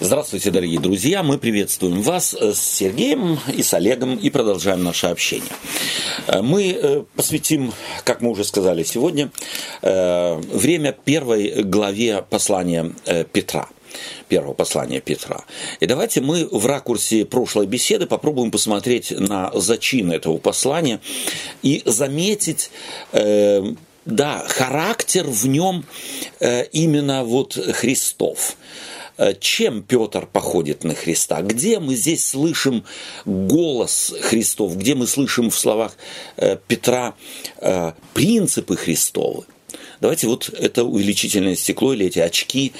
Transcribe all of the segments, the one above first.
Здравствуйте, дорогие друзья. Мы приветствуем вас с Сергеем и с Олегом и продолжаем наше общение. Мы э, посвятим, как мы уже сказали сегодня, э, время первой главе послания э, Петра первого послания Петра. И давайте мы в ракурсе прошлой беседы попробуем посмотреть на зачин этого послания и заметить да, характер в нем именно вот Христов. Э, чем Петр походит на Христа? Где мы здесь слышим голос Христов? Где мы слышим в словах э, Петра э, принципы Христовы? Давайте вот это увеличительное стекло или эти очки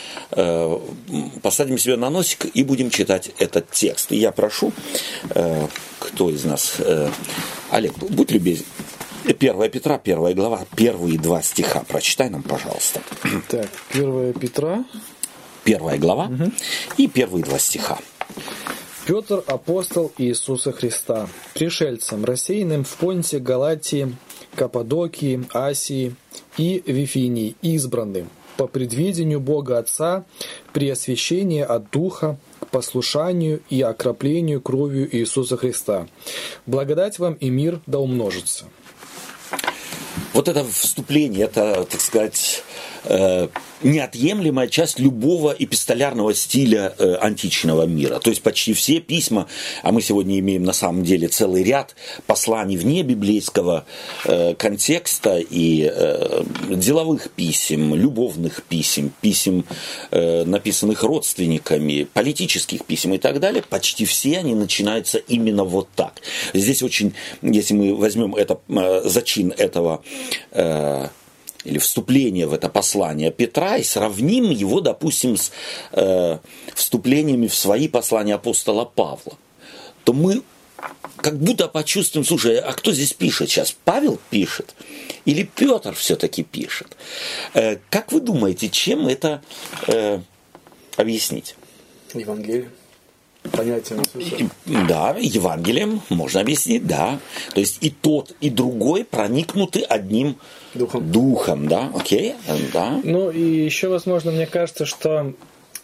посадим себе на носик и будем читать этот текст. И я прошу, кто из нас... Олег, будь любезен. Первая Петра, первая глава, первые два стиха. Прочитай нам, пожалуйста. Так, первая Петра, первая глава угу. и первые два стиха. Петр, апостол Иисуса Христа, пришельцам, рассеянным в Понте, Галатии, Каппадокии, Асии и Вифинии, избранным, по предвидению Бога Отца, при освящении от Духа, к послушанию и окроплению кровью Иисуса Христа. Благодать вам и мир да умножится. Вот это вступление, это, так сказать, неотъемлемая часть любого эпистолярного стиля э, античного мира. То есть почти все письма, а мы сегодня имеем на самом деле целый ряд посланий вне библейского э, контекста и э, деловых писем, любовных писем, писем, э, написанных родственниками, политических писем и так далее, почти все они начинаются именно вот так. Здесь очень, если мы возьмем это, э, зачин этого э, или вступление в это послание Петра и сравним его, допустим, с э, вступлениями в свои послания апостола Павла, то мы как будто почувствуем, слушай, а кто здесь пишет сейчас? Павел пишет? Или Петр все-таки пишет? Э, как вы думаете, чем это э, объяснить? Евангелие понятием Иисуса. Да, Евангелием можно объяснить, да. То есть и тот, и другой проникнуты одним духом, духом да, окей, да. Ну и еще, возможно, мне кажется, что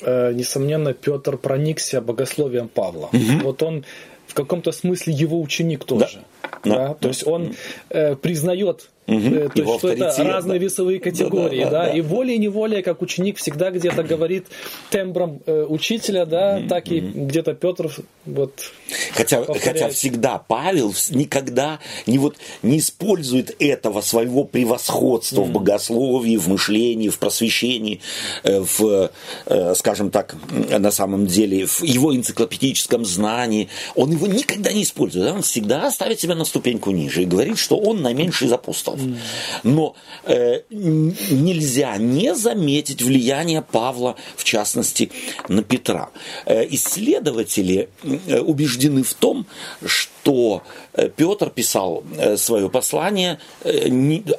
э, несомненно Петр проникся богословием Павла. Угу. Вот он в каком-то смысле его ученик тоже. Да. Да? Да. То есть он э, признает Угу. То есть, что это разные да. весовые категории, да, да, да, да. И волей-неволей, как ученик всегда где-то говорит тембром э, учителя, да, угу. так и угу. где-то Петр вот. Хотя, хотя всегда Павел никогда не вот не использует этого своего превосходства угу. в богословии, в мышлении, в просвещении, э, в, э, скажем так, на самом деле, в его энциклопедическом знании. Он его никогда не использует. Да? Он всегда ставит себя на ступеньку ниже и говорит, что он наименьший из апостолов апостолов. Но э, нельзя не заметить влияние Павла, в частности, на Петра. Э, исследователи э, убеждены в том, что э, Петр писал э, свое послание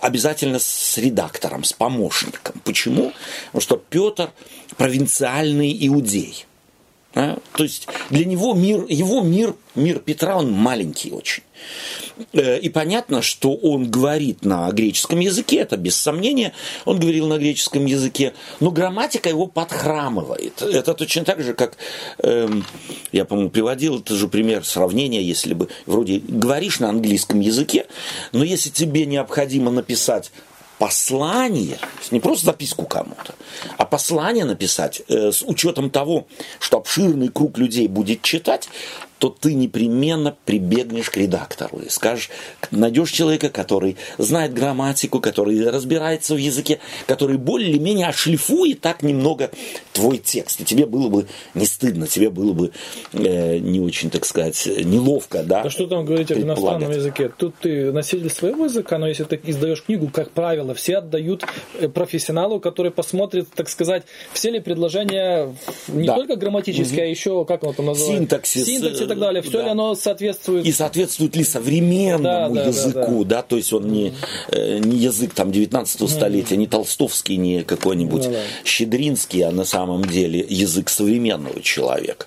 обязательно с редактором, с помощником. Почему? Потому что Петр провинциальный иудей. А? То есть для него мир, его мир, мир Петра, он маленький очень. Э, и понятно, что он говорит на греческом языке, это без сомнения, он говорил на греческом языке, но грамматика его подхрамывает. Это точно так же, как, эм, я, по-моему, приводил это же пример сравнения, если бы вроде говоришь на английском языке, но если тебе необходимо написать послание, не просто записку кому-то, а послание написать э, с учетом того, что обширный круг людей будет читать, то ты непременно прибегнешь к редактору и скажешь, найдешь человека, который знает грамматику, который разбирается в языке, который более-менее ошлифует так немного твой текст. И тебе было бы не стыдно, тебе было бы э, не очень, так сказать, неловко, да? А что там говорить об иностранном языке? Тут ты носитель своего языка, но если ты издаешь книгу, как правило, все отдают э, профессионалу, который посмотрит, так сказать, все ли предложения не да. только грамматические, угу. а еще, как он там называется? Синтаксис. Синтаксис и так далее. Все да. ли оно соответствует? И соответствует ли современному да, да, языку, да, да. да, то есть он не, э, не язык там 19 столетия, не толстовский, не какой-нибудь да, да. щедринский, а на самом деле язык современного человека,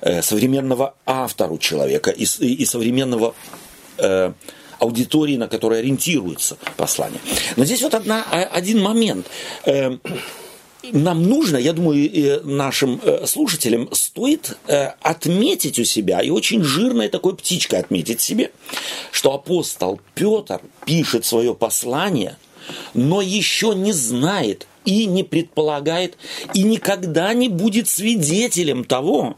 э, современного автору человека и, и, и современного э, аудитории, на которой ориентируется послание. Но здесь вот одна, один момент. Нам нужно, я думаю, нашим э, слушателям стоит э, отметить у себя, и очень жирной такой птичкой отметить себе, что апостол Петр пишет свое послание, но еще не знает и не предполагает, и никогда не будет свидетелем того,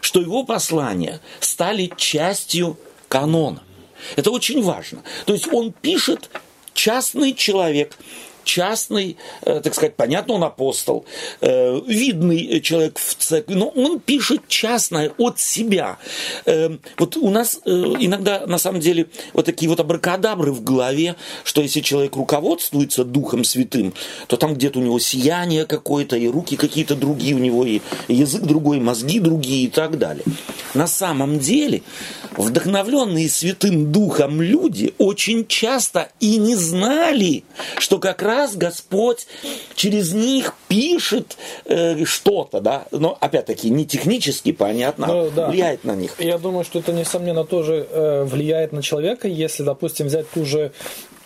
что его послания стали частью канона. Это очень важно. То есть он пишет частный человек, частный, э, так сказать, понятно, он апостол, э, видный человек в церкви, но он пишет частное от себя. Э, вот у нас иногда, на самом деле, вот такие вот абракадабры в голове, что если человек руководствуется Духом Святым, то там где-то у него сияние какое-то, и руки какие-то другие у него, и язык другой, и мозги другие и так далее. На самом деле, вдохновленные Святым Духом люди очень часто и не знали, что как раз раз Господь через них пишет э, что-то, да, но опять-таки не технически понятно, ну, да. влияет на них. Я думаю, что это несомненно тоже э, влияет на человека, если, допустим, взять ту же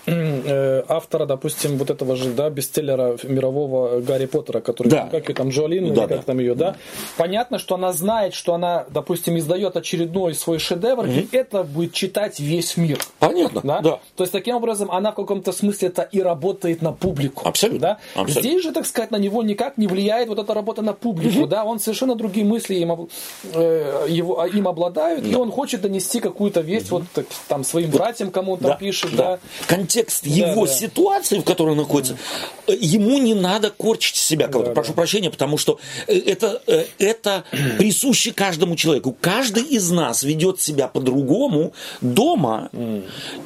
автора, допустим, вот этого же, да, бестселлера мирового Гарри Поттера, который, да. как ее там, Джолин, да, или как да. там ее, да? Понятно, что она знает, что она, допустим, издает очередной свой шедевр, mm-hmm. и это будет читать весь мир. Понятно, да? да. То есть, таким образом, она в каком-то смысле это и работает на публику. Абсолютно. Да? Абсолютно. Здесь же, так сказать, на него никак не влияет вот эта работа на публику, mm-hmm. да? Он совершенно другие мысли им, э, его, а, им обладают, да. и он хочет донести какую-то весть mm-hmm. вот там своим братьям, кому он да. там пишет, да. да контекст его да, да. ситуации, в которой он находится, ему не надо корчить себя кого-то. Да, Прошу да. прощения, потому что э, это, э, это присуще каждому человеку. Каждый из нас ведет себя по-другому дома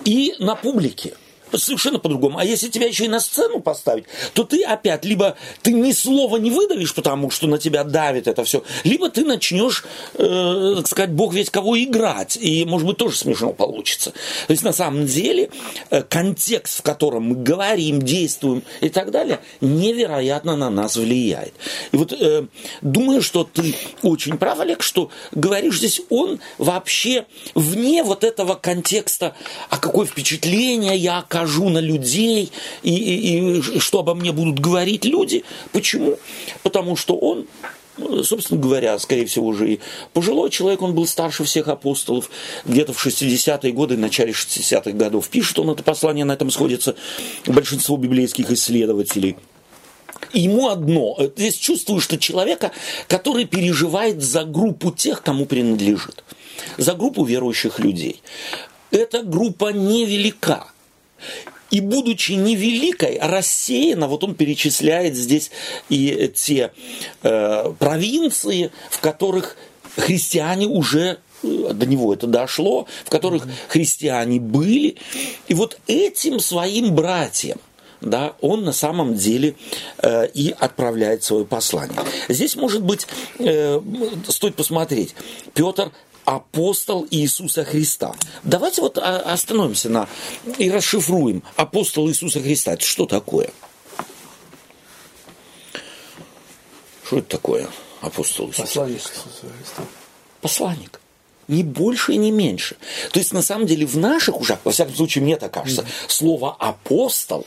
и на публике совершенно по-другому. А если тебя еще и на сцену поставить, то ты опять либо ты ни слова не выдавишь, потому что на тебя давит это все, либо ты начнешь, э, так сказать, бог весь кого играть, и, может быть, тоже смешно получится. То есть, на самом деле, э, контекст, в котором мы говорим, действуем и так далее, невероятно на нас влияет. И вот э, думаю, что ты очень прав, Олег, что говоришь здесь, он вообще вне вот этого контекста, а какое впечатление я оказываю, покажу на людей, и, и, и что обо мне будут говорить люди. Почему? Потому что он собственно говоря, скорее всего, уже и пожилой человек, он был старше всех апостолов, где-то в 60-е годы, в начале 60-х годов. Пишет он это послание, на этом сходится большинство библейских исследователей. Ему одно, здесь чувствуешь что человека, который переживает за группу тех, кому принадлежит, за группу верующих людей. Эта группа невелика, и будучи невеликой, рассеяна, вот он перечисляет здесь и те э, провинции, в которых христиане уже э, до него это дошло, в которых христиане были. И вот этим своим братьям да, он на самом деле э, и отправляет свое послание. Здесь, может быть, э, стоит посмотреть. Петр апостол Иисуса Христа. Давайте вот остановимся на и расшифруем апостол Иисуса Христа. Это что такое? Что это такое апостол Иисуса Посланник Христа? Посланник. Ни больше и не меньше. То есть, на самом деле, в наших ушах, во всяком случае, мне так кажется, mm-hmm. слово апостол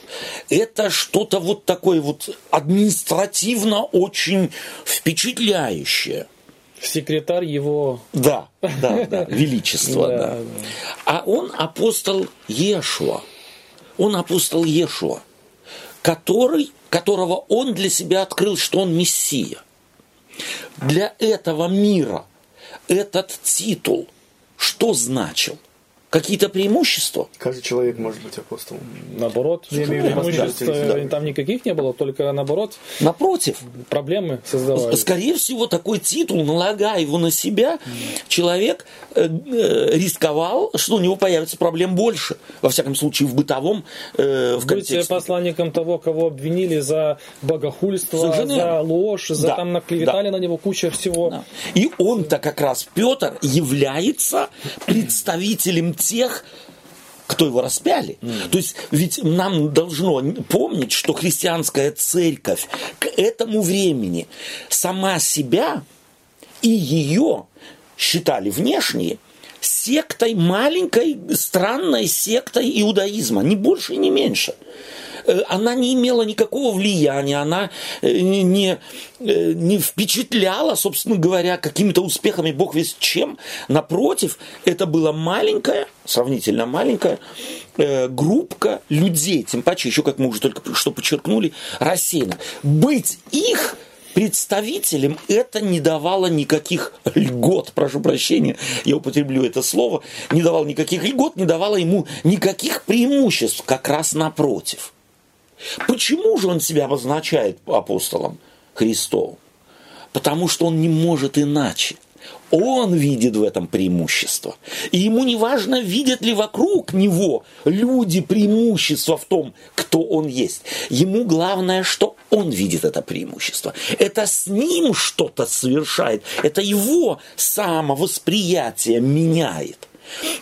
это что-то вот такое вот административно очень впечатляющее секретарь его... Да, да, да, величество, да, да. А он апостол Ешуа. Он апостол Ешуа, который, которого он для себя открыл, что он Мессия. Для этого мира этот титул что значил – какие-то преимущества. Каждый человек может быть апостолом. Наоборот, я имею преимуществ да. там никаких не было, только наоборот. Напротив. Проблемы создавали. Скорее всего, такой титул, налагая его на себя, человек э, э, рисковал, что у него появится проблем больше. Во всяком случае, в бытовом э, в Быть контексте. посланником того, кого обвинили за богохульство, Совершенно за ложь, за да. там наклеветали да. на него куча всего. Да. И он-то как раз, Петр, является представителем тех, кто его распяли. Mm. То есть ведь нам должно помнить, что христианская церковь к этому времени сама себя и ее считали внешние сектой, маленькой, странной сектой иудаизма, ни больше, ни меньше. Э, она не имела никакого влияния, она э, не, не впечатляла, собственно говоря, какими-то успехами, бог весь чем. Напротив, это была маленькая, сравнительно маленькая группка людей, тем паче, еще, как мы уже только что подчеркнули, рассеянных. Быть их представителям это не давало никаких льгот, прошу прощения, я употреблю это слово, не давало никаких льгот, не давало ему никаких преимуществ, как раз напротив. Почему же он себя обозначает апостолом Христовым? Потому что он не может иначе – он видит в этом преимущество. И ему не важно, видят ли вокруг него люди преимущество в том, кто он есть. Ему главное, что он видит это преимущество. Это с ним что-то совершает. Это его самовосприятие меняет.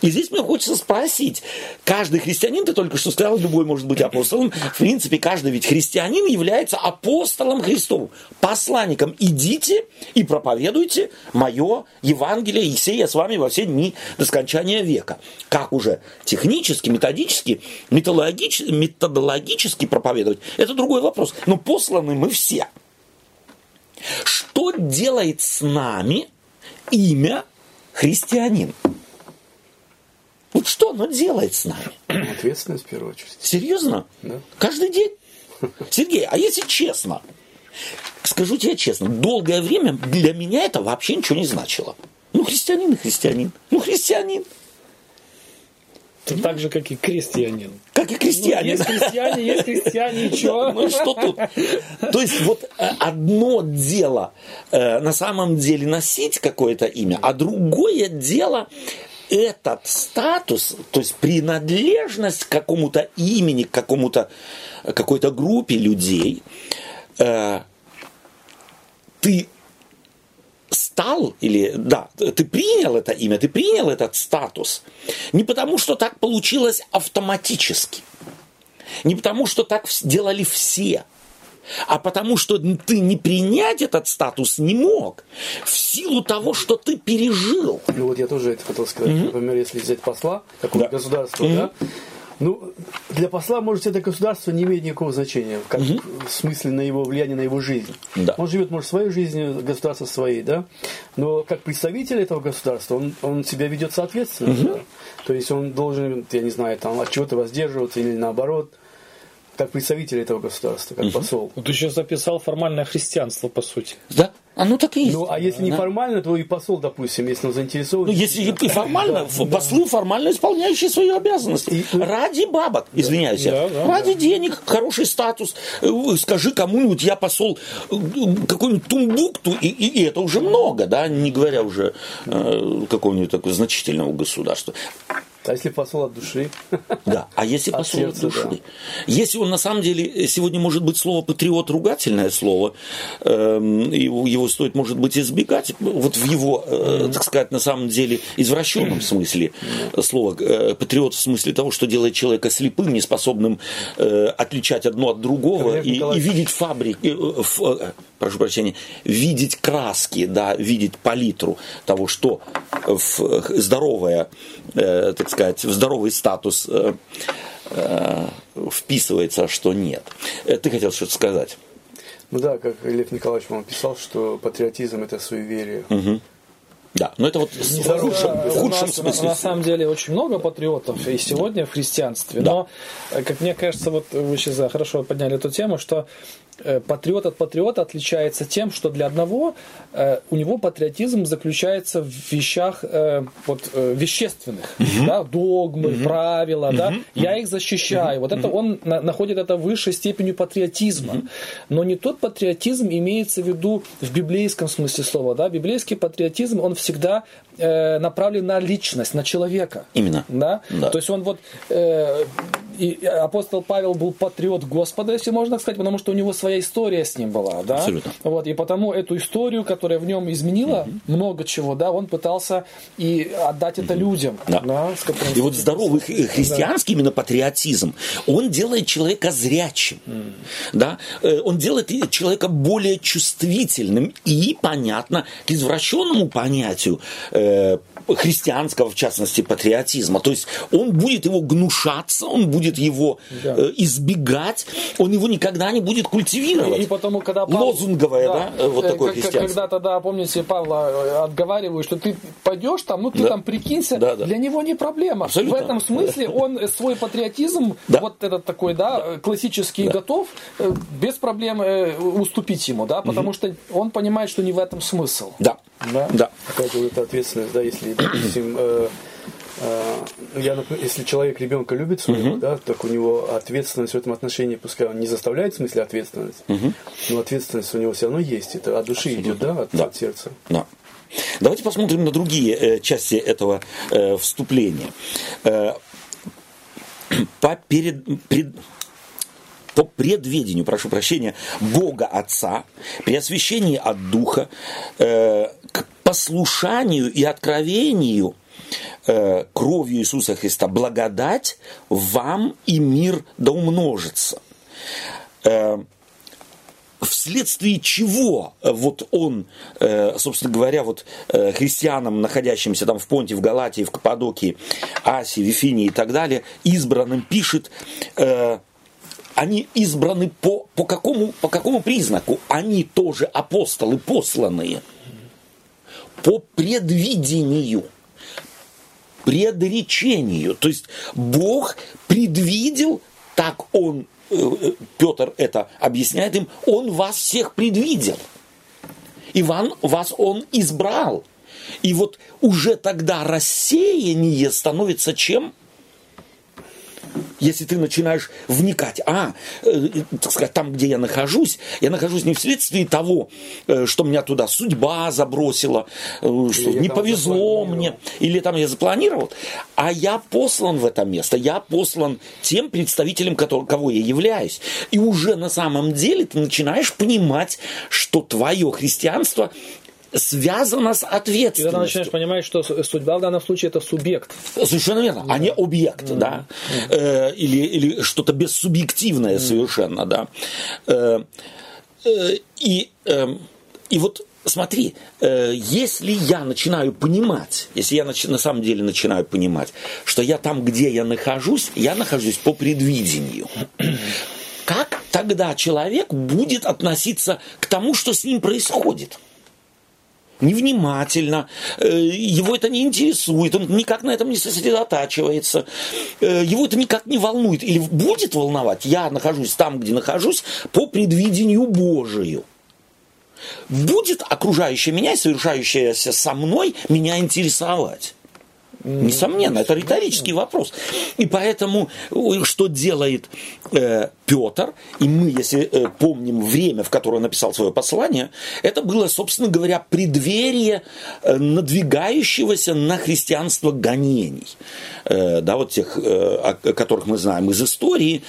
И здесь мне хочется спросить, каждый христианин, ты только что сказал, любой может быть апостолом, в принципе, каждый ведь христианин является апостолом Христовым, посланником. Идите и проповедуйте мое Евангелие, и все я с вами во все дни до скончания века. Как уже технически, методически, методологически, методологически проповедовать, это другой вопрос. Но посланы мы все. Что делает с нами имя христианин? Вот что оно делает с нами? Ответственность в первую очередь. Серьезно? Да. Каждый день? Сергей, а если честно? Скажу тебе честно, долгое время для меня это вообще ничего не значило. Ну, христианин и христианин. Ну, христианин. Это так же, как и крестьянин. Как и крестьянин. Ну, есть крестьяне, есть крестьяне, и что? Ну, что тут? То есть, вот э, одно дело э, на самом деле носить какое-то имя, а другое дело этот статус, то есть принадлежность к какому-то имени, к какому-то какой-то группе людей, э, ты стал или да, ты принял это имя, ты принял этот статус не потому, что так получилось автоматически, не потому, что так делали все, а потому что ты не принять этот статус не мог в силу того, что ты пережил. Ну вот я тоже это хотел сказать. Mm-hmm. Например, если взять посла какого да. государства, mm-hmm. да, ну, для посла, может, это государство не имеет никакого значения, как угу. в смысле на его влияние на его жизнь. Да. Он живет, может, своей жизнью, государство своей, да, но как представитель этого государства он, он себя ведет соответственно. Угу. Да? То есть он должен, я не знаю, там от чего-то воздерживаться или наоборот как представитель этого государства, как угу. посол. Ну, ты сейчас записал формальное христианство, по сути. Да? А ну так и есть. Ну, а если не формально, то и посол, допустим, если он заинтересован. Ну, если и формально, да, послы да. формально исполняющие свои обязанности. И, ради бабок, да, извиняюсь, да, да, ради да. денег, хороший статус. Э, скажи кому-нибудь, я посол э, какой-нибудь Тумбукту, и, и, и это уже много, да, не говоря уже э, какого-нибудь такого значительного государства. А если посол от души? Да, а если посол от, сердца, от души? Да. Если он на самом деле, сегодня может быть слово патриот ругательное слово, э, его, его стоит, может быть, избегать, вот в его, э, так сказать, на самом деле извращенном смысле слова э, патриот в смысле того, что делает человека слепым, неспособным э, отличать одно от другого и, и видеть фабрики, э, ф, э, прошу прощения, видеть краски, да, видеть палитру того, что в здоровое, э, так сказать, в здоровый статус э, э, вписывается, а что нет. Э, ты хотел что-то сказать? Ну да, как Лев Николаевич вам писал, что патриотизм это суеверие. Угу. Да, но это вот в худшем, в худшем нас, смысле. На, самом деле очень много патриотов и сегодня в христианстве. Да. Но, э, как мне кажется, вот вы сейчас хорошо подняли эту тему, что Э, патриот от патриота отличается тем, что для одного э, у него патриотизм заключается в вещах э, вот, вещественных, угу. да, догмы, угу. правила, угу. да, я их защищаю. Угу. Вот это он на, находит это высшей степенью патриотизма. Угу. Но не тот патриотизм имеется в виду в библейском смысле слова, да, библейский патриотизм, он всегда э, направлен на личность, на человека. Именно. Да? да. То есть он вот э, и апостол Павел был патриот Господа, если можно сказать, потому что у него своя история с ним была, да. Абсолютно. Вот и потому эту историю, которая в нем изменила угу. много чего, да, он пытался и отдать это угу. людям. Да. Да, с и вот здоровый христианский да. именно патриотизм, он делает человека зрячим, угу. да, э, он делает человека более чувствительным и, понятно, к извращенному понятию э, христианского, в частности, патриотизма. То есть он будет его гнушаться, он будет будет его да. э, избегать, он его никогда не будет культивировать. И, и потому, когда Павел, Лозунговое, да, да вот э, такое христианство. Когда тогда, помните, Павла э, отговаривают, что ты пойдешь там, ну ты да. там прикинься, да, да. для него не проблема. Абсолютно. В этом смысле он свой патриотизм, да. вот этот такой, да, классический, да. готов без проблем уступить ему, да, потому угу. что он понимает, что не в этом смысл. Да. Да. да. Какая-то вот эта ответственность, да, если, допустим, э, э, я, например, если человек ребенка любит своего, uh да, так у него ответственность в этом отношении, пускай он не заставляет в смысле ответственность, uh но ответственность у него все равно есть. Это от души Абсолютно. идет, да, от, да. от сердца. Да. Давайте посмотрим на другие э, части этого э, вступления. Э, по перед, пред, по предведению, прошу прощения, Бога Отца, при освящении от Духа, э, к послушанию и откровению э, кровью Иисуса Христа, благодать вам и мир да умножится. Э, вследствие чего вот он, э, собственно говоря, вот христианам, находящимся там в Понте, в Галатии, в Каппадокии, Асии, Вифинии и так далее, избранным пишет они избраны по, по, какому, по какому признаку? Они тоже апостолы, посланные. По предвидению, предречению. То есть Бог предвидел, так он, э, э, Петр это объясняет им, он вас всех предвидел. Иван, вас он избрал. И вот уже тогда рассеяние становится чем? Если ты начинаешь вникать, а, э, так сказать, там, где я нахожусь, я нахожусь не вследствие того, э, что меня туда судьба забросила, э, что или не повезло мне, или там я запланировал, а я послан в это место, я послан тем представителем, который, кого я являюсь. И уже на самом деле ты начинаешь понимать, что твое христианство связано с ответственностью. И тогда начинаешь понимать, что судьба в данном случае это субъект. Совершенно верно, да. а не объект, mm-hmm. да. Э, или, или что-то бессубъективное mm-hmm. совершенно, да. Э, э, и, э, и вот смотри, э, если я начинаю понимать, если я нач- на самом деле начинаю понимать, что я там, где я нахожусь, я нахожусь по предвидению. Как тогда человек будет относиться к тому, что с ним происходит? Невнимательно, э, его это не интересует, он никак на этом не сосредотачивается, э, его это никак не волнует или будет волновать. Я нахожусь там, где нахожусь, по предвидению Божию. Будет окружающее меня и совершающееся со мной меня интересовать. Несомненно, это риторический вопрос. И поэтому, что делает э, Петр, и мы, если э, помним время, в которое написал свое послание, это было, собственно говоря, преддверие э, надвигающегося на христианство гонений. Э, да, вот тех, э, о которых мы знаем из истории.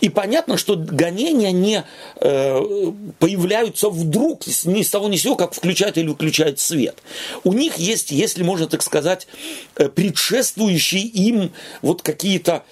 И понятно, что гонения не э, появляются вдруг, ни с того ни с сего, как включать или выключать свет. У них есть, если можно так сказать, э, предшествующие им вот какие-то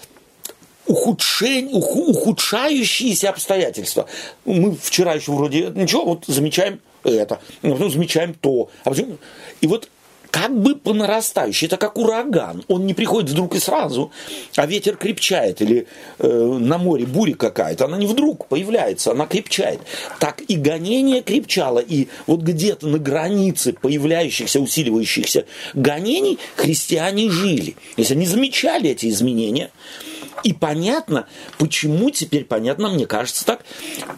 ухудшень, ухудшающиеся обстоятельства. Мы вчера еще вроде ничего, вот замечаем это, а потом замечаем то. А потом... И вот как бы по нарастающей, это как ураган. Он не приходит вдруг и сразу, а ветер крепчает, или э, на море буря какая-то, она не вдруг появляется, она крепчает. Так и гонение крепчало, и вот где-то на границе появляющихся, усиливающихся гонений христиане жили. Если они замечали эти изменения, и понятно, почему теперь понятно, мне кажется так,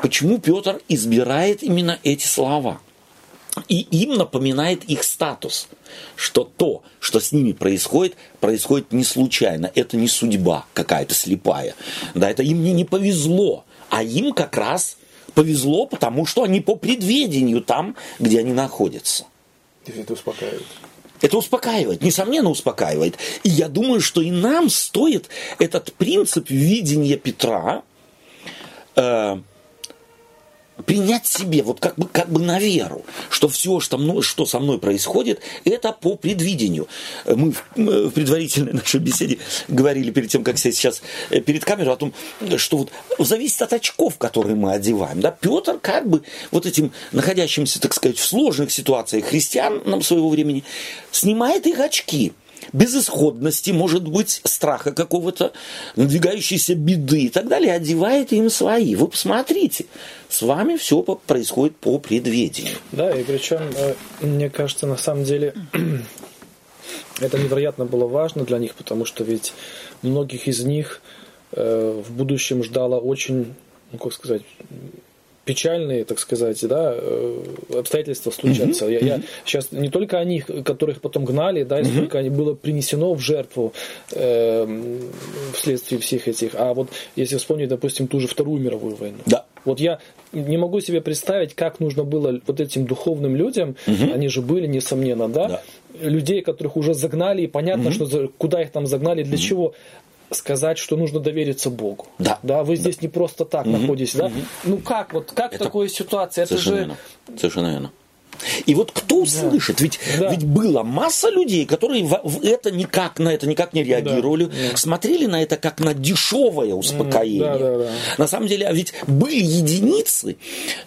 почему Петр избирает именно эти слова. И им напоминает их статус, что то, что с ними происходит, происходит не случайно. Это не судьба какая-то слепая. Да, это им не, не повезло, а им как раз повезло, потому что они по предведению там, где они находятся. Это успокаивает. Это успокаивает, несомненно успокаивает. И я думаю, что и нам стоит этот принцип видения Петра э, принять себе, вот как бы, как бы на веру, что все, что, мной, что со мной происходит, это по предвидению. Мы в, предварительной нашей беседе говорили перед тем, как сесть сейчас э, перед камерой, о том, что вот зависит от очков, которые мы одеваем. Да? Петр как бы вот этим находящимся, так сказать, в сложных ситуациях христианам своего времени снимает их очки – безысходности, может быть, страха какого-то, надвигающейся беды и так далее, одевает им свои. Вы посмотрите, с вами все происходит по предведению. Да, и причем, э, мне кажется, на самом деле это невероятно было важно для них, потому что ведь многих из них э, в будущем ждало очень, ну как сказать, печальные, так сказать, да, э, обстоятельства случатся. Mm-hmm. Я, я сейчас не только о них, которых потом гнали, да, mm-hmm. сколько они было принесено в жертву э, вследствие всех этих. А вот если вспомнить, допустим, ту же Вторую мировую войну. Да. Вот я не могу себе представить, как нужно было вот этим духовным людям, угу. они же были, несомненно, да, да. людей, которых уже загнали, и понятно, угу. что куда их там загнали, для угу. чего сказать, что нужно довериться Богу. Да. Да, вы здесь да. не просто так угу. находитесь, да? Угу. Ну как, вот как Это... такой ситуации? Это Совершенно же... Верно. Совершенно верно. И вот кто услышит? Да. Ведь, да. ведь была масса людей, которые в, в это никак, на это никак не реагировали, да. смотрели на это как на дешевое успокоение. Да, да, да. На самом деле, а ведь были единицы,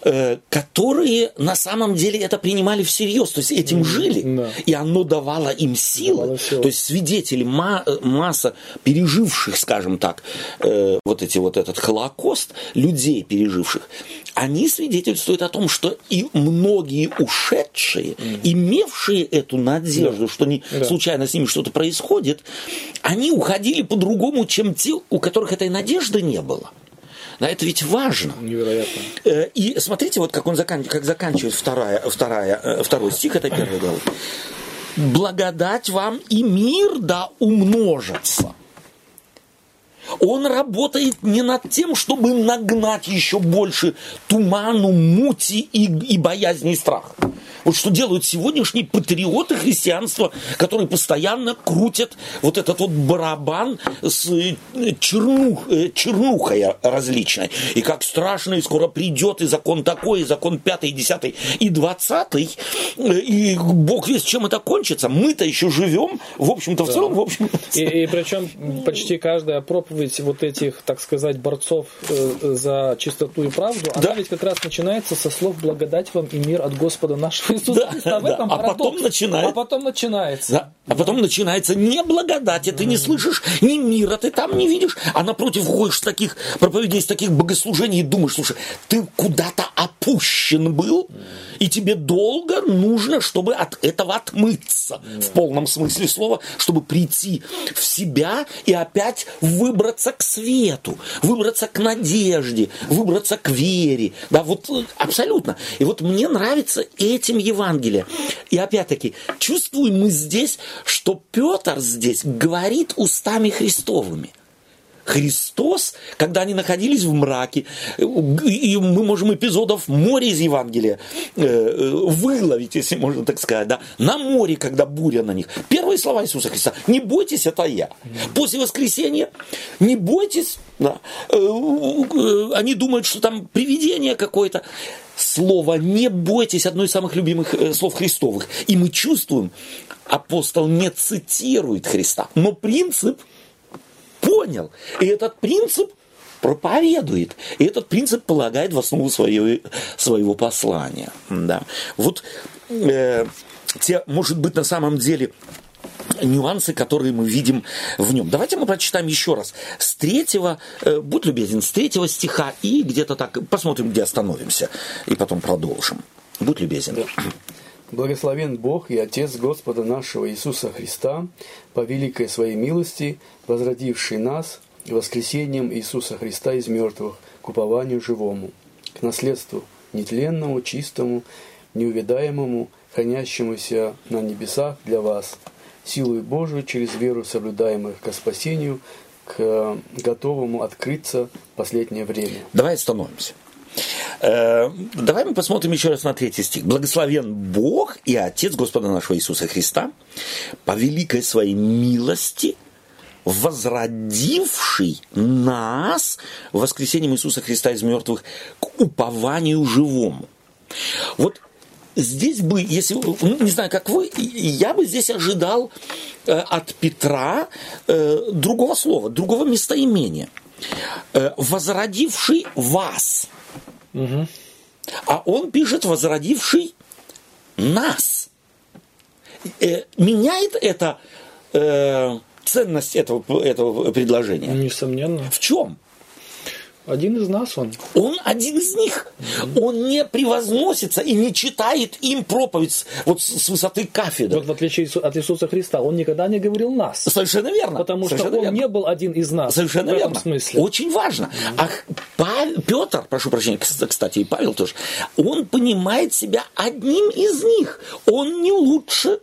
э, которые на самом деле это принимали всерьез, то есть этим жили, да. и оно давало им силы. Давало силы. То есть свидетели, ма, э, масса переживших, скажем так, э, вот эти вот этот Холокост, людей переживших, они свидетельствуют о том, что и многие ушедшие, mm. имевшие эту надежду, да. что не да. случайно с ними что-то происходит, они уходили по-другому, чем те, у которых этой надежды не было. Да, это ведь важно. Невероятно. Э, и смотрите, вот как он закан... как заканчивает вторая, вторая, э, второй стих этой первой главы. Благодать вам и мир да умножится он работает не над тем, чтобы нагнать еще больше туману, мути и, и боязни и страха. Вот что делают сегодняшние патриоты христианства, которые постоянно крутят вот этот вот барабан с э, чернух, э, чернухой различной. И как страшно, и скоро придет и закон такой, и закон пятый, и десятый, и двадцатый. Э, и Бог весь чем это кончится. Мы-то еще живем, в общем-то, в да. целом, в общем и, и причем почти каждая проповедь вот этих, так сказать, борцов за чистоту и правду, да. она ведь как раз начинается со слов «благодать вам и мир от Господа нашего Иисуса да, Христа. В этом да. А потом начинается. А потом начинается. Да. А потом начинается не благодать, ты не слышишь ни мира, ты там не видишь, а напротив ходишь с таких проповедей, с таких богослужений и думаешь, слушай, ты куда-то опущен был, и тебе долго нужно, чтобы от этого отмыться, в полном смысле слова, чтобы прийти в себя и опять выбраться к свету, выбраться к надежде, выбраться к вере. Да, вот э, абсолютно. И вот мне нравится этим Евангелие. И опять-таки, чувствуем мы здесь, что Петр здесь говорит устами Христовыми – Христос, когда они находились в мраке, и мы можем эпизодов море из Евангелия э, э, выловить, если можно так сказать, да, на море, когда буря на них. Первые слова Иисуса Христа. Не бойтесь, это я. После воскресения не бойтесь. Да. Э, они думают, что там привидение какое-то. Слово «не бойтесь» одно из самых любимых слов Христовых. И мы чувствуем, апостол не цитирует Христа, но принцип – понял. И этот принцип проповедует. И этот принцип полагает в основу своего, своего послания. Да. Вот э, те, может быть, на самом деле нюансы, которые мы видим в нем. Давайте мы прочитаем еще раз с третьего, э, будь любезен, с третьего стиха и где-то так, посмотрим, где остановимся, и потом продолжим. Будь любезен. Да. Благословен Бог и Отец Господа нашего Иисуса Христа, по великой своей милости, возродивший нас воскресением Иисуса Христа из мертвых к упованию живому, к наследству нетленному, чистому, неувидаемому, хранящемуся на небесах для вас, силой Божию через веру соблюдаемых к спасению, к готовому открыться в последнее время. Давай остановимся. Э, давай мы посмотрим еще раз на третий стих. Благословен Бог и Отец Господа нашего Иисуса Христа по великой своей милости, возродивший нас воскресением Иисуса Христа из мертвых к упованию живому. Вот здесь бы, если, ну, не знаю, как вы, я бы здесь ожидал э, от Петра э, другого слова, другого местоимения. возродивший вас – Угу. А он пишет, возродивший нас. Э, меняет это э, ценность этого, этого предложения? Несомненно. В чем? Один из нас он. Он один из них. Он не превозносится и не читает им проповедь вот с высоты кафедры. Вот в отличие от Иисуса Христа, он никогда не говорил нас. Совершенно верно. Потому Совершенно что он верно. не был один из нас. Совершенно в этом верно. смысле. Очень важно. А Павел, Петр, прошу прощения, кстати, и Павел тоже, он понимает себя одним из них. Он не лучше,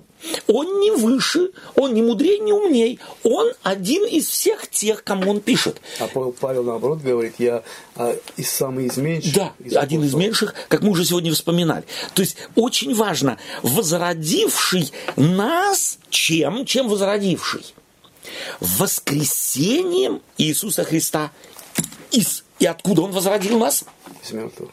он не выше, он не мудрее, не умней. Он один из всех тех, кому он пишет. А Павел, Павел наоборот говорит, я а, из самый из меньших. Да, из один из меньших, как мы уже сегодня вспоминали. То есть очень важно, возродивший нас чем? Чем возродивший? Воскресением Иисуса Христа. Из, и откуда Он возродил нас? Из мертвых.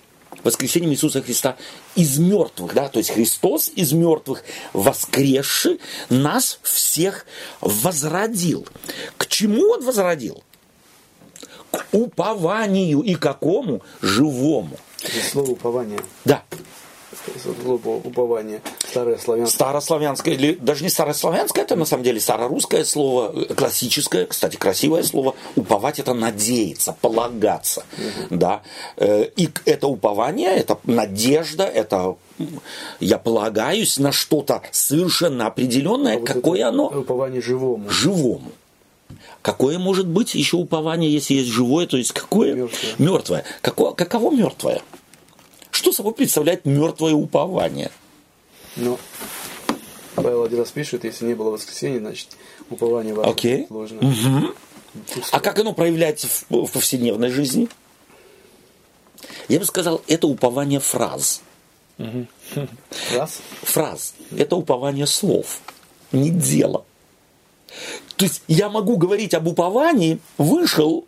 Воскресением Иисуса Христа из мертвых, да, то есть Христос из мертвых воскресший нас всех возродил. К чему Он возродил? К упованию и какому? Живому. Слово упование. Да, упование. Старое славянское. старославянское, или даже не старославянское, это на самом деле старорусское слово, классическое, кстати, красивое слово. Уповать это надеяться, полагаться. Да. Э, И это упование, это надежда, это я полагаюсь на что-то совершенно определенное, А вот какое оно Упование живому. живому. Какое может быть еще упование, если есть живое, то есть какое? Мертвое. Мертвое. Какое, каково мертвое? Что собой представляет мертвое упование? Но Павел один раз пишет, если не было воскресения, значит упование ваше Окей. ложно. А как оно проявляется в, в повседневной жизни? Я бы сказал, это упование фраз. Раз. Фраз. Это упование слов, не дела. То есть я могу говорить об уповании, вышел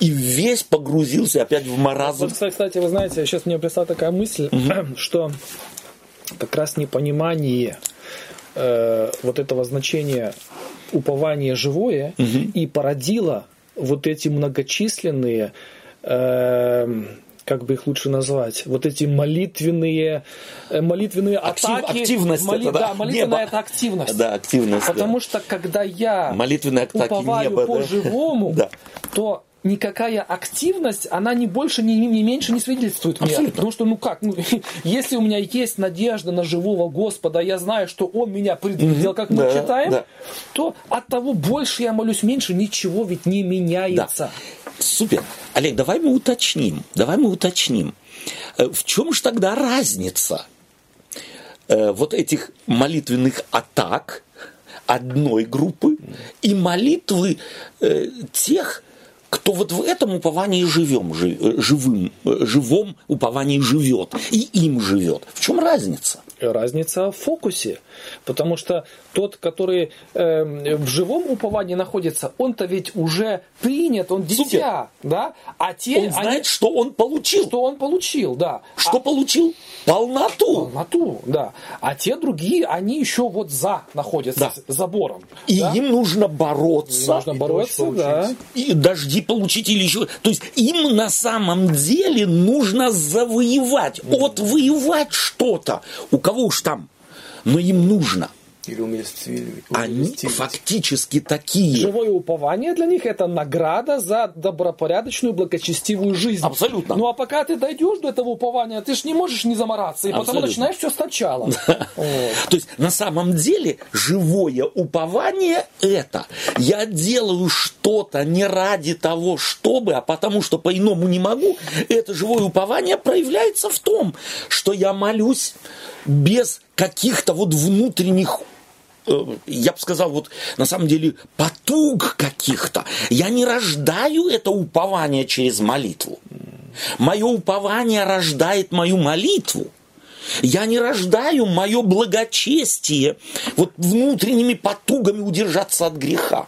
и весь погрузился опять в маразм. Вот, кстати, вы знаете, сейчас мне пришла такая мысль, что как раз непонимание э, вот этого значения упования живое и породило вот эти многочисленные, э, как бы их лучше назвать, вот эти молитвенные, э, молитвенные Актив- атаки. активность моли- это, да, да, молитвенная небо. это активность. Да, активность. Потому да. что когда я Молитвенные атаки уповаю неба, по-живому, Да. то никакая активность, она ни больше, ни, ни меньше не свидетельствует мне. Абсолютно. Потому что, ну как, ну, если у меня есть надежда на живого Господа, я знаю, что Он меня предвидел, как мы Да, читаем, да. то от того больше я молюсь, меньше ничего ведь не меняется. Супер. Олег, давай мы уточним. Давай мы уточним. Э, В чем же тогда разница э, вот этих молитвенных атак одной группы и молитвы э, тех, кто вот в этом уповании живем, жи- э, живым, э, живом уповании живет и им живет. В чем разница? Разница в фокусе. Потому что тот, который э, в живом уповании находится, он-то ведь уже принят, он дитя, да? А те, Он знает, они- что он получил. что он получил, да. Что А- получил? Полноту. полноту, да. А те другие, они еще вот за находятся, Да. забором. И да? им нужно бороться. нужно и бороться, да. и дожди получить или еще. То есть им на самом деле нужно завоевать, отвоевать что-то. У кого уж там. Но им нужно. Они фактически такие. Живое упование для них это награда за добропорядочную, благочестивую жизнь. Абсолютно. Ну а пока ты дойдешь до этого упования, ты ж не можешь не замораться, и потому Абсолютно. начинаешь все сначала. Вот. То есть на самом деле живое упование это я делаю что-то не ради того, чтобы, а потому что по-иному не могу. Это живое упование проявляется в том, что я молюсь без каких-то вот внутренних я бы сказал, вот на самом деле потуг каких-то. Я не рождаю это упование через молитву. Мое упование рождает мою молитву. Я не рождаю мое благочестие вот внутренними потугами удержаться от греха.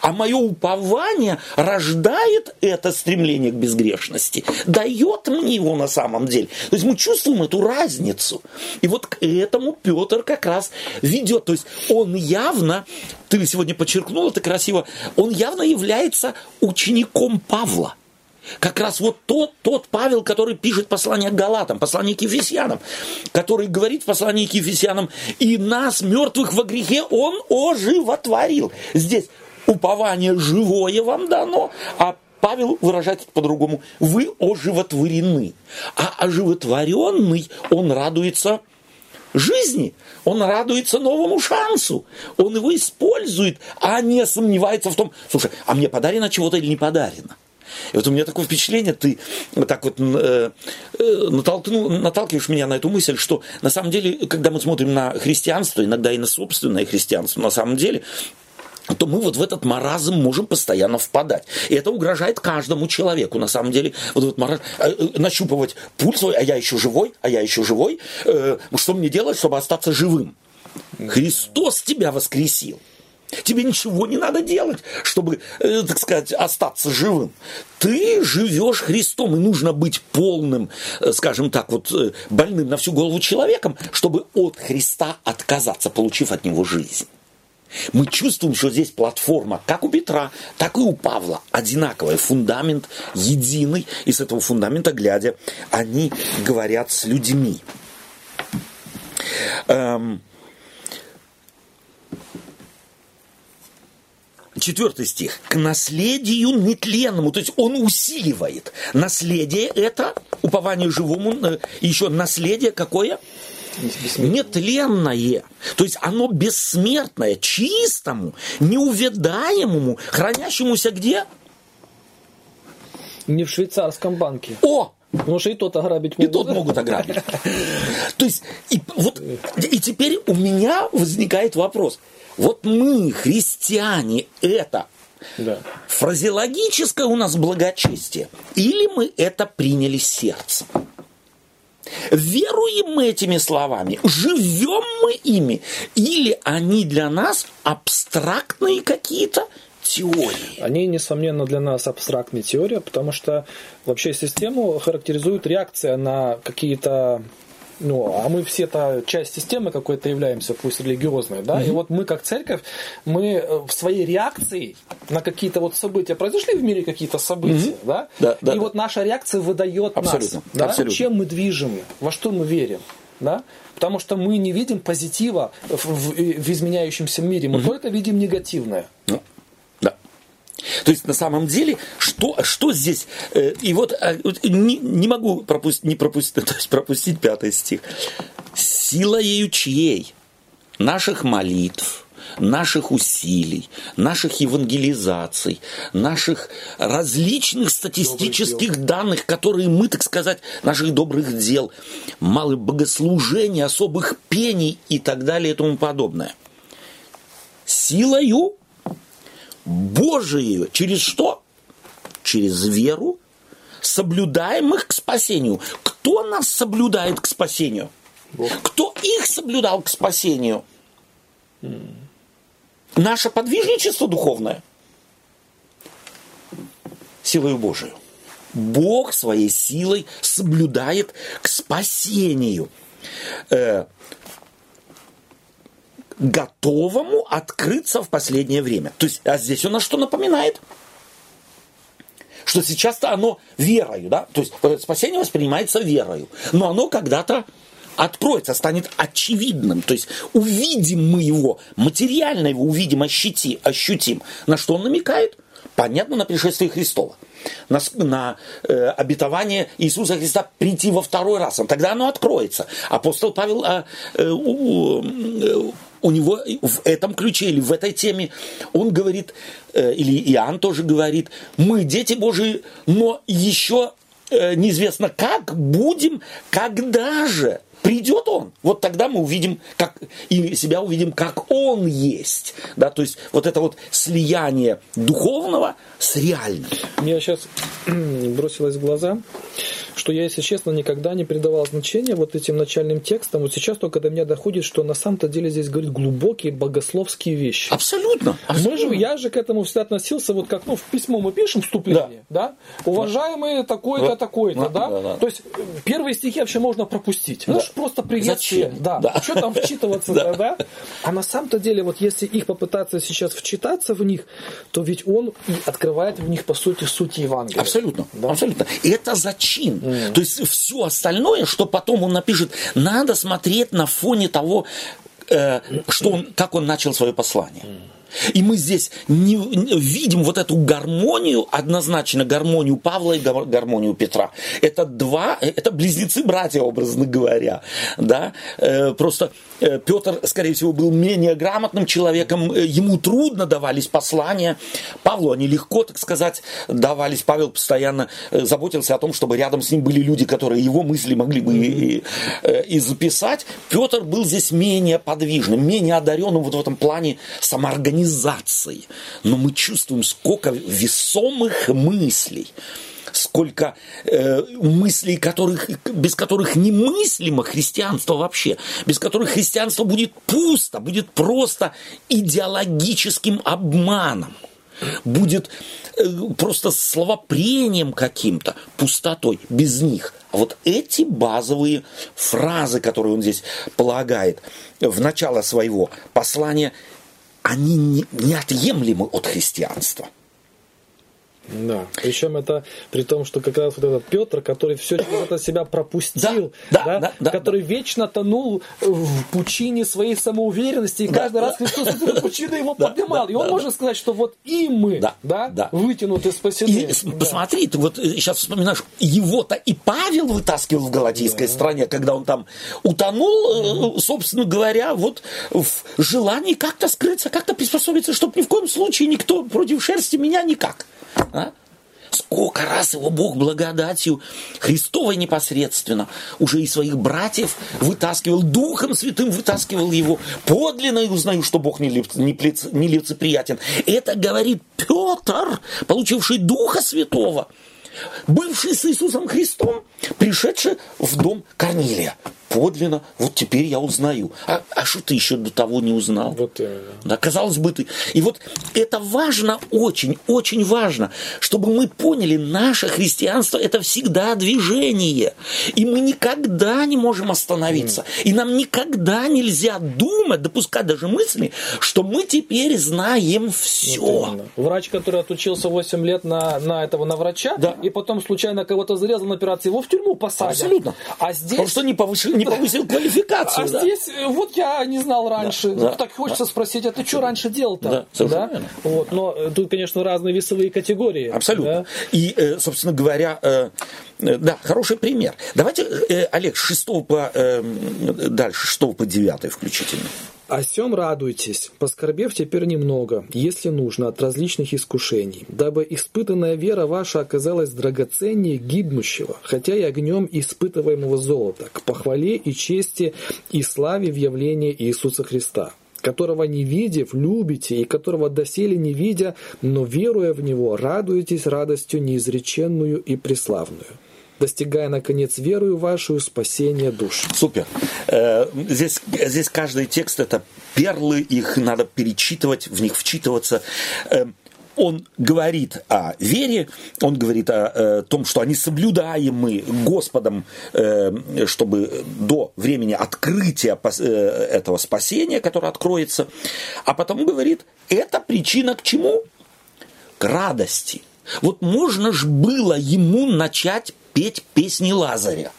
А мое упование рождает это стремление к безгрешности, дает мне его на самом деле. То есть мы чувствуем эту разницу. И вот к этому Петр как раз ведет. То есть он явно, ты сегодня подчеркнул это красиво, он явно является учеником Павла. как раз вот тот, тот Павел, который пишет послание к Галатам, послание к Ефесянам, который говорит в послании к Ефесянам, и нас, мертвых во грехе, он оживотворил. Здесь упование живое вам дано, а Павел выражает это по-другому. Вы оживотворены. А оживотворенный, он радуется жизни, он радуется новому шансу, он его использует, а не сомневается в том, слушай, а мне подарено чего-то или не подарено. И вот у меня такое впечатление, ты так вот э, э, натолкнул, наталкиваешь меня на эту мысль, что на самом деле, когда мы смотрим на христианство, иногда и на собственное христианство, на самом деле то мы вот в этот маразм можем постоянно впадать. И это угрожает каждому человеку, на самом деле. Вот этот маразм, э, э, нащупывать пульс свой, а я еще живой, а я еще живой. Э, что мне делать, чтобы остаться живым? Христос тебя воскресил. Тебе ничего не надо делать, чтобы, так сказать, остаться живым. Ты живешь Христом, и нужно быть полным, скажем так, вот больным на всю голову человеком, чтобы от Христа отказаться, получив от него жизнь. Мы чувствуем, что здесь платформа, как у Петра, так и у Павла, одинаковая, фундамент единый, и с этого фундамента, глядя, они говорят с людьми. Эм, Четвертый стих. К наследию нетленному. То есть он усиливает. Наследие это упование живому. Э, еще наследие какое? Нетленное. То есть оно бессмертное, чистому, неувядаемому, хранящемуся где? Не в швейцарском банке. О! Потому что и тот ограбить могут. И тот могут ограбить. То есть, и, вот, и теперь у меня возникает вопрос. Вот мы, христиане, это да. фразеологическое у нас благочестие, или мы это приняли сердцем? Веруем мы этими словами, живем мы ими, или они для нас абстрактные какие-то теории? Они, несомненно, для нас абстрактные теории, потому что вообще систему характеризует реакция на какие-то ну, а мы все-то часть системы какой-то являемся, пусть религиозной, да, mm-hmm. и вот мы как церковь, мы э, в своей реакции на какие-то вот события, произошли в мире какие-то события, mm-hmm. да? Да, да, и да. вот наша реакция выдает Абсолютно. нас, да? Абсолютно. чем мы движем, во что мы верим, да? Потому что мы не видим позитива в, в, в изменяющемся мире, мы mm-hmm. только видим негативное. Ну, то есть на самом деле, что, что здесь? Э, и вот э, не, не могу пропустить, не пропустить, то есть пропустить пятый стих. Сила ею чьей? Наших молитв, наших усилий, наших евангелизаций, наших различных статистических данных, которые мы, так сказать, наших добрых дел, малых богослужений, особых пений и так далее и тому подобное. Силою Божией. Через что? Через веру, соблюдаемых к спасению. Кто нас соблюдает к спасению? Бог. Кто их соблюдал к спасению? Наше подвижничество духовное. Силою Божию. Бог своей силой соблюдает к спасению. Э, готовому открыться в последнее время. То есть, а здесь у нас что напоминает? Что сейчас-то оно верою, да? То есть спасение воспринимается верою, но оно когда-то откроется, станет очевидным. То есть увидим мы его, материально его увидим, ощути, ощутим. На что он намекает? Понятно, на пришествие Христова. На, на э, обетование Иисуса Христа прийти во второй раз. Тогда оно откроется. Апостол Павел э, э, э, у него в этом ключе или в этой теме он говорит, э, или Иоанн тоже говорит, мы дети Божии, но еще э, неизвестно как будем, когда же придет он, вот тогда мы увидим, как, и себя увидим, как он есть. Да, то есть вот это вот слияние духовного с реальным. Мне сейчас бросилось в глаза что я, если честно, никогда не придавал значения вот этим начальным текстам. Вот сейчас только до меня доходит, что на самом-то деле здесь говорит глубокие богословские вещи. Абсолютно. абсолютно. Мы же, я же к этому всегда относился, вот как ну, в письмо мы пишем вступление, да? да? Уважаемые такой-то, да. такой-то, да? Да, да? То есть первые стихи вообще можно пропустить. Да. Ну, просто приветствие. Зачем? Да. да. Что там вчитываться, да. да? А на самом-то деле, вот если их попытаться сейчас вчитаться в них, то ведь он и открывает в них, по сути, суть Евангелия. Абсолютно. Да? Абсолютно. И это зачин. Mm. То есть все остальное, что потом он напишет, надо смотреть на фоне того, э, что он, как он начал свое послание. Mm. И мы здесь не, видим вот эту гармонию, однозначно гармонию Павла и гармонию Петра. Это два, это близнецы-братья, образно говоря. Да? Э, просто э, Петр, скорее всего, был менее грамотным человеком, э, ему трудно давались послания. Павлу они легко, так сказать, давались. Павел постоянно заботился о том, чтобы рядом с ним были люди, которые его мысли могли бы и, и записать. Петр был здесь менее подвижным, менее одаренным вот в этом плане самоорганизации организацией, но мы чувствуем, сколько весомых мыслей, сколько э, мыслей, которых, без которых немыслимо христианство вообще, без которых христианство будет пусто, будет просто идеологическим обманом, будет э, просто словопрением каким-то, пустотой, без них. А вот эти базовые фразы, которые он здесь полагает в начало своего послания, они не, неотъемлемы от христианства. Да, причем это при том, что как раз вот этот Петр, который все это себя пропустил, да, да, да, да, который да. вечно тонул в пучине своей самоуверенности, и да, каждый да. раз Христос из этой пучины его да, поднимал. Да, и он да, может да. сказать, что вот и мы да, да, да. вытянуты, спасены. И да. посмотри, ты вот сейчас вспоминаешь, его-то и Павел вытаскивал в Галатийской да. стране, когда он там утонул, угу. собственно говоря, вот в желании как-то скрыться, как-то приспособиться, чтобы ни в коем случае никто против шерсти меня никак. А? Сколько раз его Бог благодатью Христовой непосредственно уже и своих братьев вытаскивал, Духом Святым вытаскивал его. Подлинно и узнаю, что Бог не, лиц, не, лиц, не лицеприятен. Это говорит Петр, получивший Духа Святого, бывший с Иисусом Христом, пришедший в дом Корнилия подлинно, вот теперь я узнаю. А, а что ты еще до того не узнал? Вот Да, казалось бы, ты. И вот это важно, очень, очень важно, чтобы мы поняли, наше христианство это всегда движение. И мы никогда не можем остановиться. И нам никогда нельзя думать, допускать даже мысли, что мы теперь знаем все. Вот Врач, который отучился 8 лет на, на этого на врача, да. и потом случайно кого-то зарезал на операции, его в тюрьму посадят. Абсолютно. А здесь... Потому что не повышили не повысил квалификацию. А да? здесь, э, вот я не знал раньше. Да, так хочется да. спросить, а ты что раньше делал-то? Да, да? Вот, но э, тут, конечно, разные весовые категории. Абсолютно. Да? И, э, собственно говоря, да, хороший пример. Давайте, Олег, с 6 по, дальше, 6 по 9 включительно. О сем радуйтесь, поскорбев теперь немного, если нужно, от различных искушений, дабы испытанная вера ваша оказалась драгоценнее гибнущего, хотя и огнем испытываемого золота, к похвале и чести и славе в явлении Иисуса Христа которого не видев, любите, и которого доселе не видя, но веруя в Него, радуетесь радостью неизреченную и преславную достигая, наконец, верою вашу спасения душ. Супер. Э, здесь, здесь каждый текст – это перлы, их надо перечитывать, в них вчитываться э, он говорит о вере, он говорит о, о том, что они соблюдаемы Господом, э, чтобы до времени открытия этого спасения, которое откроется, а потом говорит, это причина к чему? К радости. Вот можно ж было ему начать петь песни Лазаря.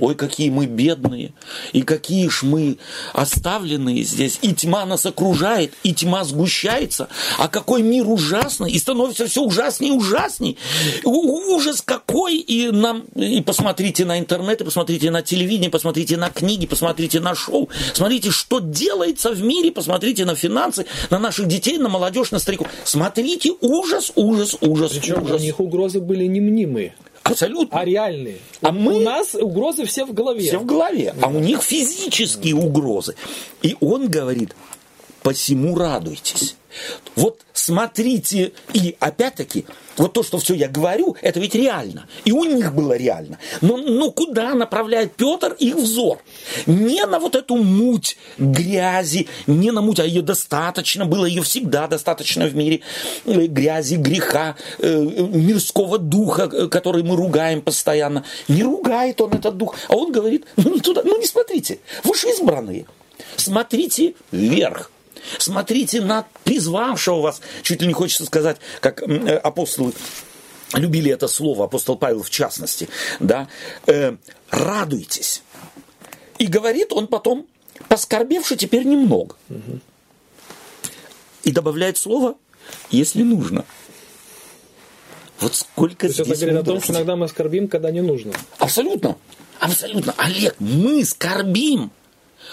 Ой, какие мы бедные, и какие ж мы оставленные здесь. И тьма нас окружает, и тьма сгущается. А какой мир ужасный, и становится все ужаснее и ужасней. Ужас какой, и нам, и посмотрите на интернет, и посмотрите на телевидение, посмотрите на книги, посмотрите на шоу, смотрите, что делается в мире, посмотрите на финансы, на наших детей, на молодежь, на стариков. Смотрите, ужас, ужас, ужас, Причем ужас. у них угрозы были не мнимые. Абсолютно. А реальные. А мы... У нас угрозы все в голове. Все в голове. А у них физические угрозы. И он говорит, посему радуйтесь. Вот смотрите, и опять-таки, вот то, что все я говорю, это ведь реально. И у них было реально. Но, но куда направляет Петр их взор? Не на вот эту муть грязи, не на муть, а ее достаточно было, ее всегда достаточно в мире э, грязи, греха, э, мирского духа, э, который мы ругаем постоянно. Не ругает он этот дух, а он говорит, ну туда, ну не смотрите, вы же избранные. Смотрите вверх. Смотрите на призвавшего вас, чуть ли не хочется сказать, как э, апостолы любили это слово, апостол Павел в частности, да, э, радуйтесь. И говорит он потом, поскорбевши теперь немного. И добавляет слово, если нужно. Вот сколько То здесь это говорит о том, что иногда мы скорбим, когда не нужно. Абсолютно. Абсолютно. Олег, мы скорбим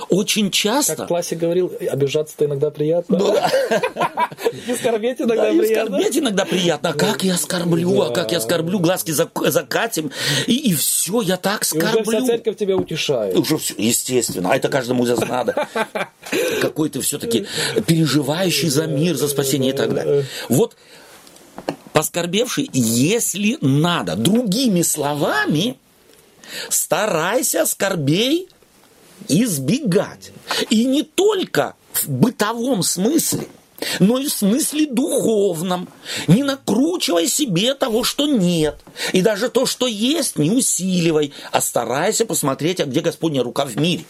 очень часто... Как классик говорил, обижаться-то иногда приятно. Ну и скорбеть иногда приятно. скорбеть иногда приятно. А как я скорблю, а как я скорблю, глазки закатим, и, все, я так скорблю. уже вся церковь тебя утешает. Уже все, естественно. А это каждому из нас надо. Какой ты все-таки переживающий за мир, за спасение и так далее. Вот поскорбевший, если надо. Другими словами, старайся скорбей избегать. И не только в бытовом смысле, но и в смысле духовном. Не накручивай себе того, что нет. И даже то, что есть, не усиливай, а старайся посмотреть, а где Господня рука в мире.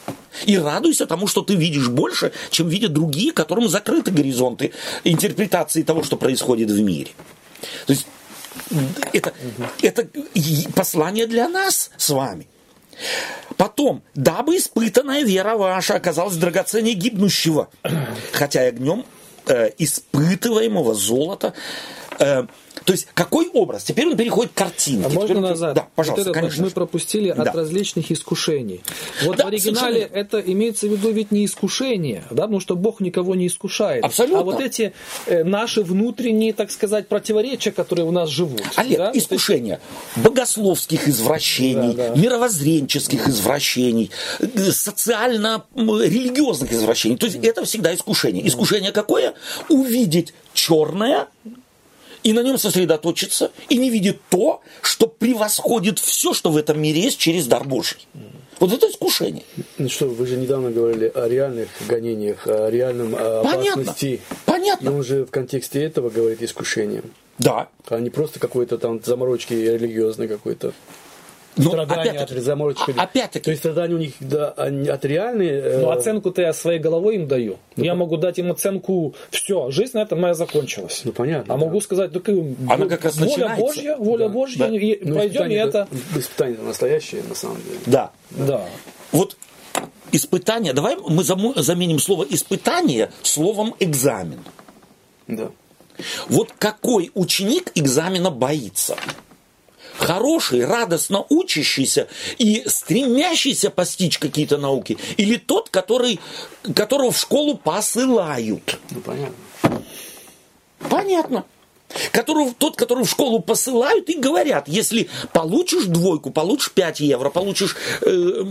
И радуйся тому, что ты видишь больше, чем видят другие, которым закрыты горизонты интерпретации того, что происходит в мире. То есть это, это послание для нас с вами – Потом, дабы испытанная вера ваша оказалась драгоценнее гибнущего, хотя и огнем э, испытываемого золота э, то есть какой образ? Теперь он переходит к картинке. А можно Теперь... назад? Да, пожалуйста, вот это конечно. Мы пропустили да. от различных искушений. Вот да, в оригинале совершенно... это имеется в виду ведь не искушение, да, потому что Бог никого не искушает. Абсолютно. А вот эти э, наши внутренние, так сказать, противоречия, которые у нас живут. Олег, да? искушения богословских извращений, да, да. мировоззренческих извращений, э, социально-религиозных извращений. То есть это всегда искушение. Искушение какое? Увидеть черное и на нем сосредоточиться, и не видит то, что превосходит все, что в этом мире есть через дар Божий. Вот это искушение. Ну что, вы же недавно говорили о реальных гонениях, о реальном о Понятно. опасности. Понятно. Но он же в контексте этого говорит искушением. Да. А не просто какой-то там заморочки религиозной какой-то. Ну, страдания опять, от заморочки. А, опять-таки. То есть страдания у них да, от реальной... Э... Ну, оценку-то я своей головой им даю. Ну, я могу дать им оценку, все, жизнь на этом моя закончилась. Ну, понятно. А да. могу сказать, так Она как раз воля начинается. Божья, воля да. Божья, да. и ну, пойдем и это... Испытание настоящее, на самом деле. Да. Да. да. Вот испытание, давай мы заменим слово испытание словом экзамен. Да. Вот какой ученик экзамена боится? Хороший, радостно учащийся и стремящийся постичь какие-то науки, или тот, который, которого в школу посылают? Ну, понятно. Понятно. Которого, тот, которого в школу посылают и говорят, если получишь двойку, получишь 5 евро, получишь э,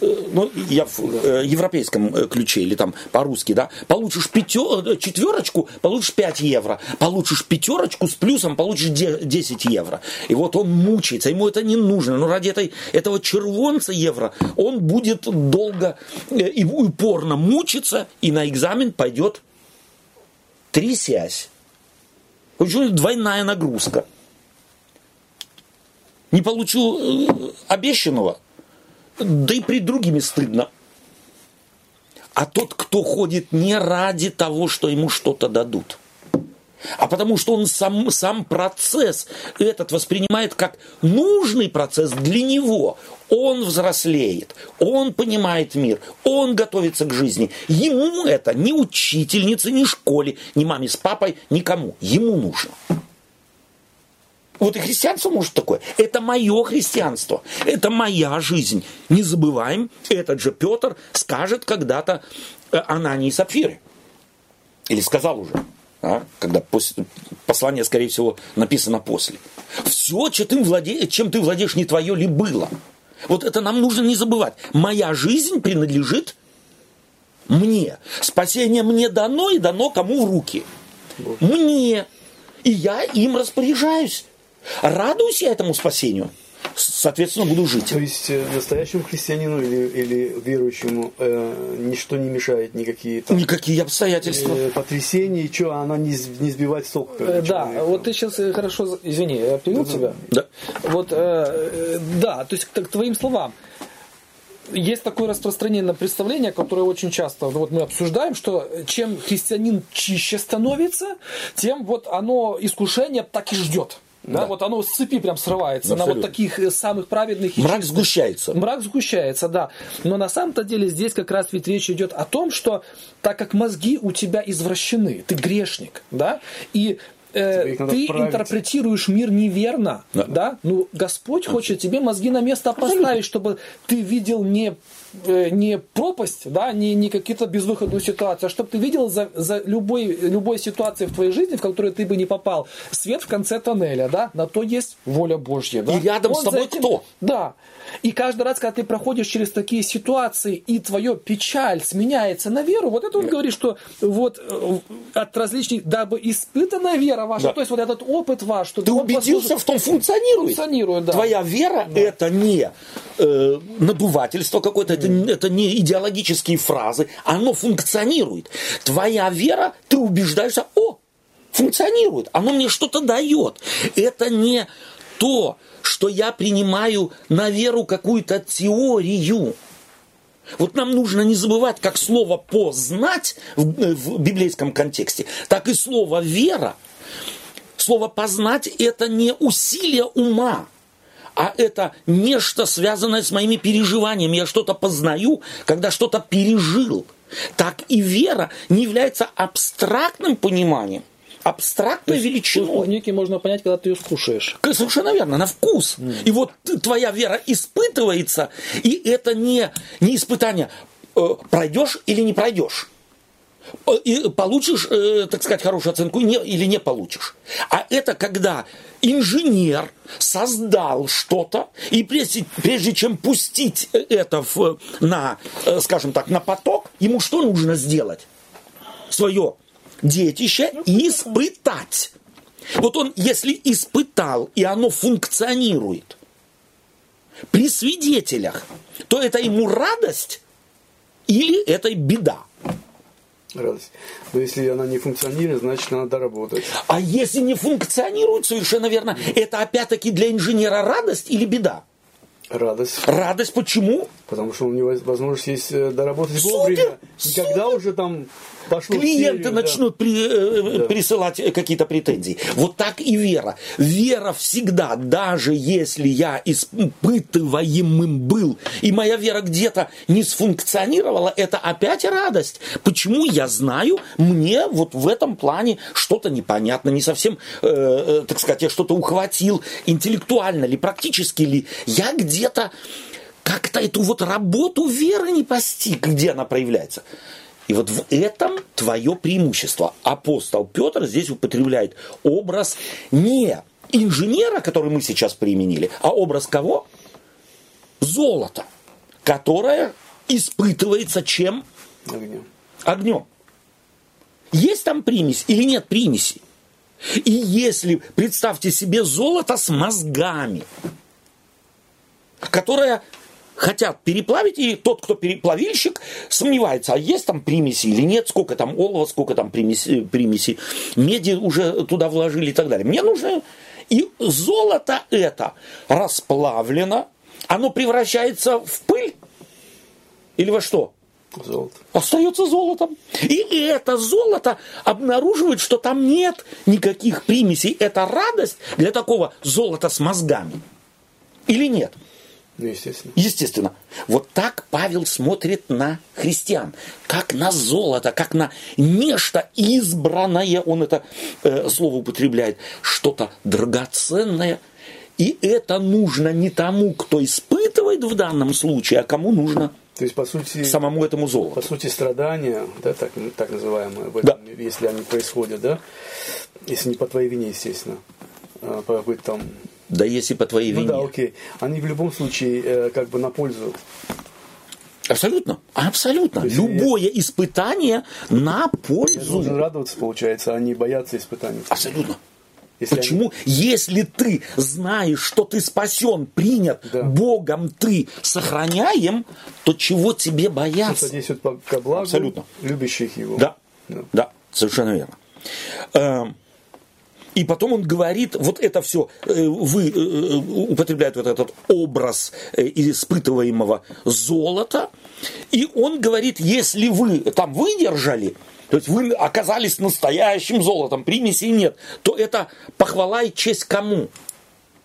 ну, я в э, европейском э, ключе или там по-русски, да, получишь пятер, четверочку, получишь 5 евро, получишь пятерочку с плюсом, получишь 10 евро. И вот он мучается, ему это не нужно, но ради этой, этого червонца евро он будет долго и упорно мучиться, и на экзамен пойдет трясясь. Почему двойная нагрузка? Не получил обещанного, да и при другими стыдно. А тот, кто ходит не ради того, что ему что-то дадут, а потому что он сам, сам процесс этот воспринимает как нужный процесс для него. Он взрослеет, он понимает мир, он готовится к жизни. Ему это ни учительнице, ни школе, ни маме с папой, никому. Ему нужно. Вот и христианство может такое. Это мое христианство. Это моя жизнь. Не забываем, этот же Петр скажет когда-то э, Анании и Сапфире. Или сказал уже. А? Когда после, послание, скорее всего, написано после. Все, чем ты, владе, чем ты владеешь, не твое ли было. Вот это нам нужно не забывать. Моя жизнь принадлежит мне. Спасение мне дано и дано кому в руки. Мне. И я им распоряжаюсь. Радуюсь я этому спасению соответственно, буду жить. То есть э, настоящему христианину или, или верующему э, ничто не мешает, никакие там, Никакие обстоятельства. Э, потрясения, что она не, не сбивать сок. Э, да, вот ты сейчас э, хорошо, извини, я перевел да, тебя. Да. Вот, э, да, то есть к твоим словам, есть такое распространенное представление, которое очень часто вот мы обсуждаем, что чем христианин чище становится, тем вот оно искушение так и ждет. Да, да, вот оно с цепи прям срывается Абсолютно. на вот таких э, самых праведных. Мрак чистых. сгущается. Мрак сгущается, да. Но на самом-то деле здесь как раз ведь речь идет о том, что так как мозги у тебя извращены, ты грешник, да, и э, ты интерпретируешь мир неверно, да. да? Ну, Господь хочет тебе мозги на место поставить, чтобы ты видел не не пропасть, да, не, не какие-то безвыходную ситуацию, а чтобы ты видел за, за любой, любой ситуацией в твоей жизни, в которую ты бы не попал, свет в конце тоннеля, да, на то есть воля Божья. Да? И рядом Он с тобой этим, кто? Да. И каждый раз, когда ты проходишь через такие ситуации, и твое печаль сменяется на веру, вот это он говорит, что вот э, от различных, дабы испытанная вера ваша, да. то есть вот этот опыт ваш, что ты убедился послужит, в том, функционирует. Функционирует, да. Твоя вера да. это не э, надувательство какое-то, это, это не идеологические фразы, оно функционирует. Твоя вера, ты убеждаешься, о, функционирует, оно мне что-то дает. Это не то, что я принимаю на веру какую-то теорию. Вот нам нужно не забывать, как слово «познать» в, э, в библейском контексте, так и слово «вера». Слово «познать» – это не усилие ума, а это нечто, связанное с моими переживаниями. Я что-то познаю, когда что-то пережил. Так и вера не является абстрактным пониманием – абстрактной величиной. Некий можно понять, когда ты ее скушаешь. Совершенно верно, на вкус. Mm. И вот твоя вера испытывается, и это не, не испытание, э, пройдешь или не пройдешь. Э, и получишь, э, так сказать, хорошую оценку или не получишь. А это когда инженер создал что-то, и прежде, прежде чем пустить это в, на, скажем так, на поток, ему что нужно сделать? Свое детище испытать. Вот он, если испытал, и оно функционирует при свидетелях, то это ему радость или это беда? Радость. Но если она не функционирует, значит надо работать. А если не функционирует, совершенно верно, это опять-таки для инженера радость или беда? Радость. Радость почему? Потому что у него возможность есть э, доработать вовремя. Никогда уже там пошло Клиенты серию, начнут да. при, э, да. присылать какие-то претензии. Вот так и вера. Вера всегда, даже если я испытываемым был, и моя вера где-то не сфункционировала, это опять радость. Почему я знаю, мне вот в этом плане что-то непонятно, не совсем, э, э, так сказать, я что-то ухватил, интеллектуально ли, практически ли. Я где где-то как-то эту вот работу веры не постиг, где она проявляется. И вот в этом твое преимущество. Апостол Петр здесь употребляет образ не инженера, который мы сейчас применили, а образ кого? Золото, которое испытывается чем? Огнем. Огнем. Есть там примесь или нет примеси? И если, представьте себе, золото с мозгами – которая хотят переплавить, и тот, кто переплавильщик, сомневается, а есть там примеси или нет, сколько там олова, сколько там примеси, примеси меди уже туда вложили и так далее. Мне нужно... И золото это расплавлено, оно превращается в пыль или во что? Золото. Остается золотом. И это золото обнаруживает, что там нет никаких примесей. Это радость для такого золота с мозгами. Или нет? Ну, естественно. Естественно. Вот так Павел смотрит на христиан, как на золото, как на нечто избранное, он это э, слово употребляет, что-то драгоценное. И это нужно не тому, кто испытывает в данном случае, а кому нужно то есть, по сути, самому этому золоту. По сути, страдания, да, так, так называемые, в этом, да. если они происходят, да, если не по твоей вине, естественно, а по какой-то там да если по твоей ну, вине. да, окей. Они в любом случае э, как бы на пользу. Абсолютно, абсолютно. Любое я... испытание на пользу. Должен радоваться, получается, а не бояться испытаний. Абсолютно. Если Почему? Они... Если ты знаешь, что ты спасен, принят да. Богом, ты сохраняем, то чего тебе бояться? Что содействует ко благу Абсолютно. любящих его. Да, да, да совершенно верно. И потом он говорит, вот это все, э, вы э, э, употребляет вот этот образ испытываемого золота, и он говорит, если вы там выдержали, то есть вы оказались настоящим золотом, примесей нет, то это похвала и честь кому?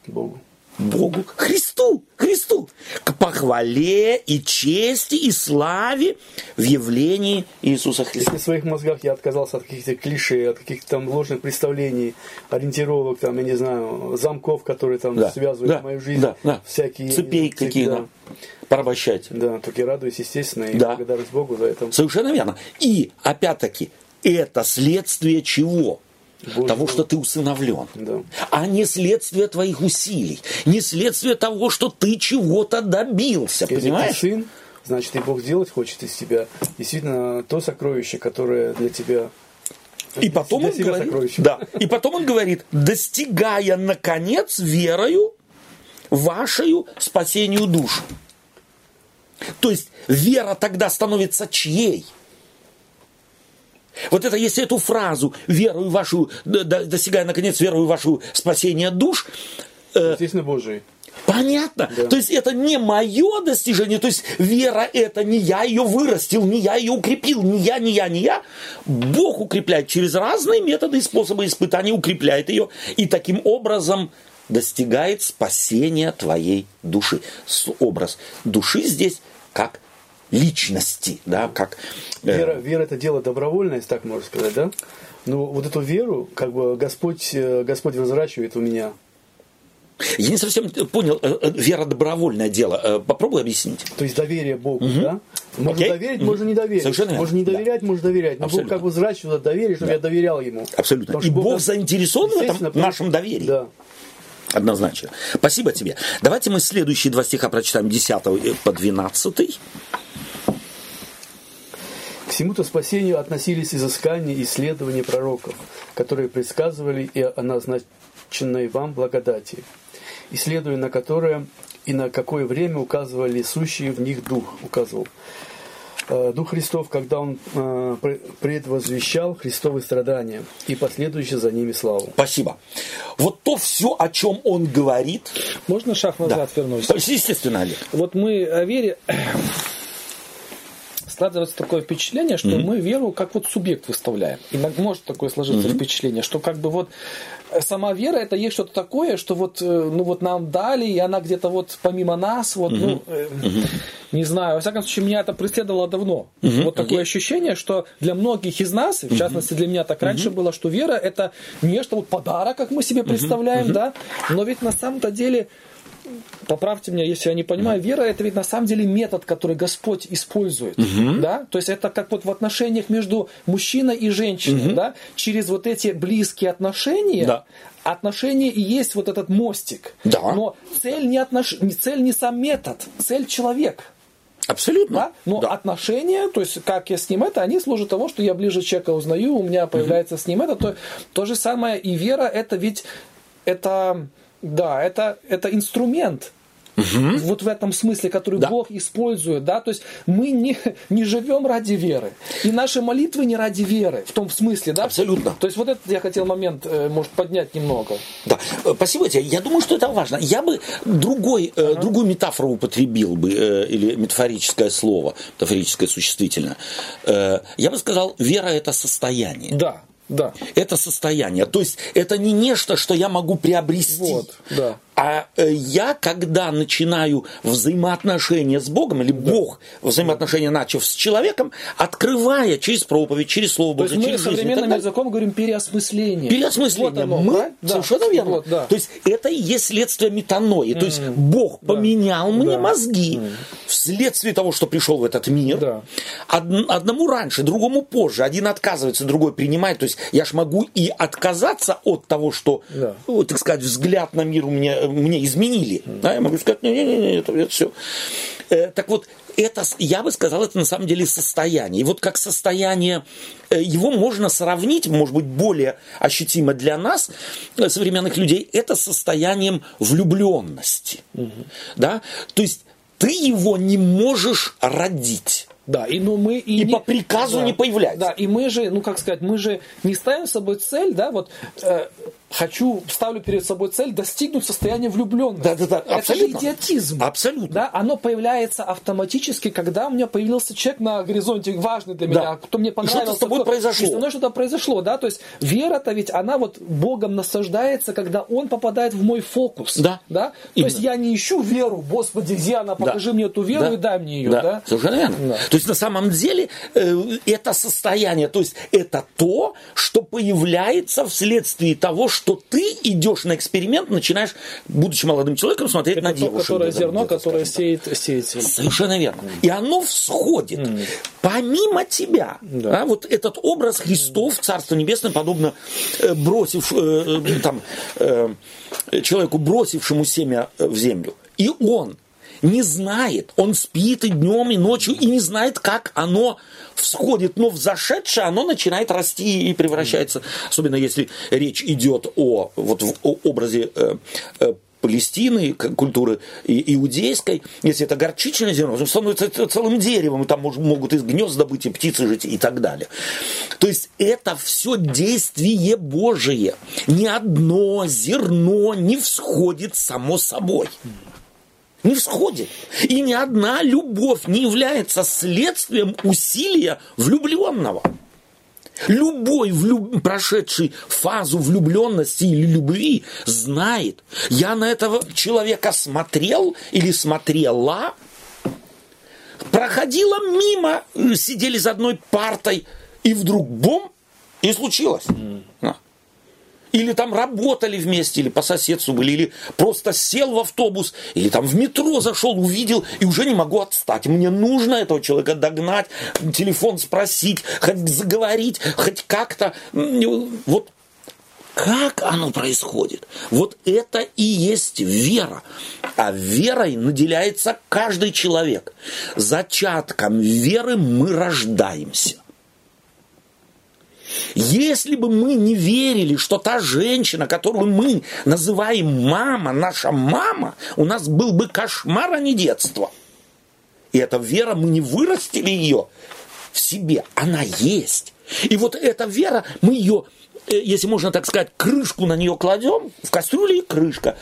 Богу. Богу, Христу, Христу, к похвале и чести и славе в явлении Иисуса Христа. Если в своих мозгах я отказался от каких-то клише, от каких-то там ложных представлений, ориентировок, там, я не знаю, замков, которые там да, связывают да, мою жизнь, да, да. всякие... Цепей какие-то. Порабощать. Да, только я радуюсь, естественно, и да. благодарность Богу за это. Совершенно верно. И, опять-таки, это следствие чего? Боже того, что ты усыновлен, да. а не следствие твоих усилий, не следствие того, что ты чего-то добился, Если понимаешь? Ты сын, значит, и Бог сделать хочет из тебя действительно то сокровище, которое для тебя и потом, он говорит, да, и потом он говорит, достигая, наконец, верою вашей спасению душ. То есть вера тогда становится чьей? Вот это, если эту фразу «верую вашу, достигая, наконец, верую вашу спасение душ», э, Естественно, Божий. Понятно. Да. То есть это не мое достижение, то есть вера это не я ее вырастил, не я ее укрепил, не я, не я, не я. Бог укрепляет через разные методы и способы испытаний, укрепляет ее и таким образом достигает спасения твоей души. Образ души здесь как личности, да, как... Э... Вера, вера это дело добровольное, если так можно сказать, да? Ну, вот эту веру, как бы Господь, э, Господь разворачивает у меня. Я не совсем понял, э, э, вера добровольное дело. Попробуй объяснить. То есть доверие Богу, угу. да? Можно okay. доверить, можно не доверить. Совершенно можно не доверять, да. можно доверять. Но Абсолютно. Бог как бы взращивает доверие, чтобы да. я доверял Ему. Абсолютно. И Бог, Бог заинтересован в этом нашем доверии. Да. Однозначно. Спасибо тебе. Давайте мы следующие два стиха прочитаем 10 по 12. К всему-то спасению относились изыскания и исследования пророков, которые предсказывали и о назначенной вам благодати, исследуя на которое и на какое время указывали сущий в них дух, указывал. Э, дух Христов, когда Он э, предвозвещал Христовые страдания и последующие за ними славу. Спасибо. Вот то все, о чем Он говорит. Можно шаг назад да. вернусь? Естественно, Олег. Вот мы о вере складывается такое впечатление, что mm-hmm. мы веру как вот субъект выставляем. И может такое сложиться mm-hmm. впечатление, что как бы вот э, сама вера это есть что-то такое, что вот, э, ну вот нам дали, и она где-то вот помимо нас, вот, mm-hmm. ну, э, mm-hmm. не знаю, во всяком случае, меня это преследовало давно. Mm-hmm. Вот такое okay. ощущение, что для многих из нас, в частности для меня так раньше было, что вера это нечто вот подарок, как мы себе представляем, да, но ведь на самом-то деле поправьте меня, если я не понимаю, вера это ведь на самом деле метод, который Господь использует, угу. да, то есть это как вот в отношениях между мужчиной и женщиной, угу. да, через вот эти близкие отношения, да. отношения и есть вот этот мостик, да. но цель не отнош... цель не сам метод, цель человек. Абсолютно. Да? Но да. отношения, то есть как я с ним это, они служат того, что я ближе человека узнаю, у меня появляется угу. с ним это. То, то же самое и вера, это ведь это да, это, это инструмент. Угу. Вот в этом смысле, который да. Бог использует, да, то есть мы не, не живем ради веры, и наши молитвы не ради веры, в том смысле, да? Абсолютно. То есть вот этот я хотел момент, э, может, поднять немного. Да, э, спасибо тебе. Я думаю, что это важно. Я бы другой, ага. другую метафору употребил бы, или метафорическое слово, метафорическое существительное. Я бы сказал, вера это состояние. Да, да. Это состояние. То есть это не нечто, что я могу приобрести. Вот, да. А э, я, когда начинаю взаимоотношения с Богом, или да. Бог взаимоотношения начав с человеком, открывая через проповедь, через Слово Божие, То есть мы современным языком говорим переосмысление. Переосмысление. Вот оно, мы, да? совершенно да. верно. Вот, да. То есть это и есть следствие метанои. Mm. То есть Бог да. поменял мне да. мозги mm. вследствие того, что пришел в этот мир. Да. Од, одному раньше, другому позже. Один отказывается, другой принимает. То есть я ж могу и отказаться от того, что, да. ну, так сказать, взгляд на мир у меня мне изменили. Да, я могу сказать, не-не-не, это, это все. Э, так вот, это, я бы сказал, это на самом деле состояние. И вот как состояние, э, его можно сравнить, может быть, более ощутимо для нас, э, современных людей, это состоянием влюбленности. Угу. Да? То есть ты его не можешь родить. Да, и ну мы и, и не, по приказу да, не появляется. Да, и мы же, ну как сказать, мы же не ставим собой цель, да, вот э, хочу, ставлю перед собой цель достигнуть состояния влюбленности. Да, да, да, абсолютно. Это же идиотизм. Абсолютно. Да, оно появляется автоматически, когда у меня появился человек на горизонте важный для меня, да. кто мне понравился. Что-то с тобой кто, произошло. И со мной что-то произошло, да, то есть вера-то ведь, она вот Богом наслаждается, когда Он попадает в мой фокус. Да. да? То Именно. есть я не ищу веру, Господи, где она, покажи да. мне эту веру да. и дай мне ее. Да, да? совершенно верно. Да. То есть на самом деле э, это состояние, то есть это то, что появляется вследствие того, что что ты идешь на эксперимент, начинаешь, будучи молодым человеком, смотреть это на девушек. Которое зерно, которое сеет, сеет Совершенно верно. И оно всходит. Mm. Помимо тебя. Да. А, вот этот образ Христов, Царство Небесное, подобно э, бросив, э, э там, э, человеку, бросившему семя в землю. И он не знает. Он спит и днем, и ночью, и не знает, как оно всходит. Но взошедшее оно начинает расти и превращается, особенно если речь идет о, вот, в образе э, э, Палестины, культуры иудейской, если это горчичное зерно, он становится целым деревом, и там могут из гнезда быть и птицы жить и так далее. То есть это все действие Божие. Ни одно зерно не всходит само собой не всходит. И ни одна любовь не является следствием усилия влюбленного. Любой влюб... прошедший фазу влюбленности или любви знает, я на этого человека смотрел или смотрела, проходила мимо, сидели за одной партой, и вдруг бом, и случилось. Mm или там работали вместе, или по соседству были, или просто сел в автобус, или там в метро зашел, увидел, и уже не могу отстать. Мне нужно этого человека догнать, телефон спросить, хоть заговорить, хоть как-то. Вот как оно происходит? Вот это и есть вера. А верой наделяется каждый человек. Зачатком веры мы рождаемся. Если бы мы не верили, что та женщина, которую мы называем мама, наша мама, у нас был бы кошмар, а не детство. И эта вера, мы не вырастили ее в себе, она есть. И вот эта вера, мы ее, э, если можно так сказать, крышку на нее кладем, в кастрюле и крышка.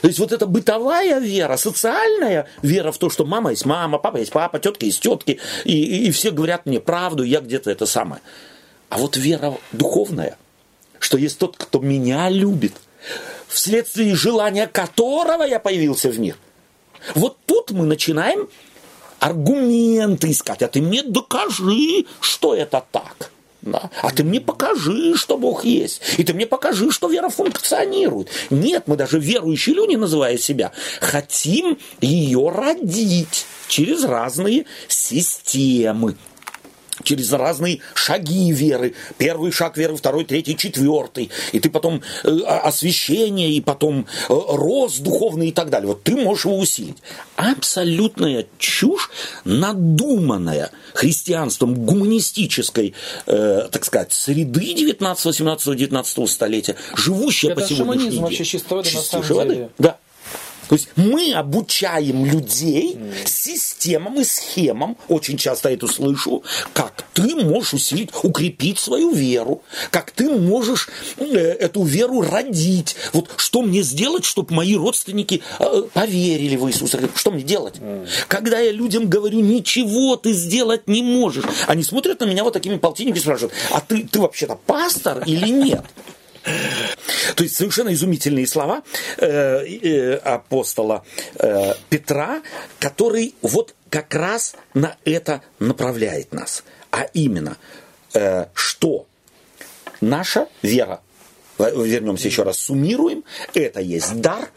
То есть вот эта бытовая вера, социальная вера в то, что мама есть мама, папа есть папа, тетка есть тетки, и, и, и все говорят мне правду, я где-то это самое. А вот вера духовная, что есть тот, кто меня любит, вследствие желания которого я появился в мир. Вот тут мы начинаем аргументы искать. А ты мне докажи, что это так. Да? А ты мне покажи, что Бог есть. И ты мне покажи, что вера функционирует. Нет, мы даже верующие люди, называя себя, хотим ее родить через разные системы через разные шаги веры. Первый шаг веры, второй, третий, четвертый. И ты потом э, освящение, и потом э, рост духовный и так далее. Вот ты можешь его усилить. Абсолютная чушь, надуманная христианством гуманистической, э, так сказать, среды 19, 18, 19 столетия, живущая Это по сегодняшний день. вообще чистой воды, на самом деле. Да. То есть мы обучаем людей системам и схемам, очень часто это слышу, как ты можешь усилить, укрепить свою веру, как ты можешь э, эту веру родить. Вот что мне сделать, чтобы мои родственники э, поверили в Иисуса? Что мне делать? Когда я людям говорю, ничего ты сделать не можешь, они смотрят на меня вот такими полтинниками и спрашивают, а ты, ты вообще-то пастор или нет? То есть совершенно изумительные слова э, э, апостола э, Петра, который вот как раз на это направляет нас. А именно, э, что наша вера, вернемся еще раз, суммируем, это есть дар,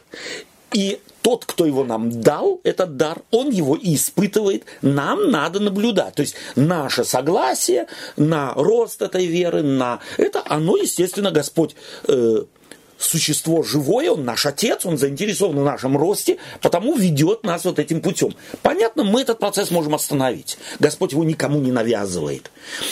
и тот, кто его нам дал, этот дар, он его и испытывает, нам надо наблюдать. То есть наше согласие на рост этой веры, на это, оно, естественно, Господь э, существо живое, он наш отец, он заинтересован в нашем росте, потому ведет нас вот этим путем. Понятно, мы этот процесс можем остановить. Господь его никому не навязывает.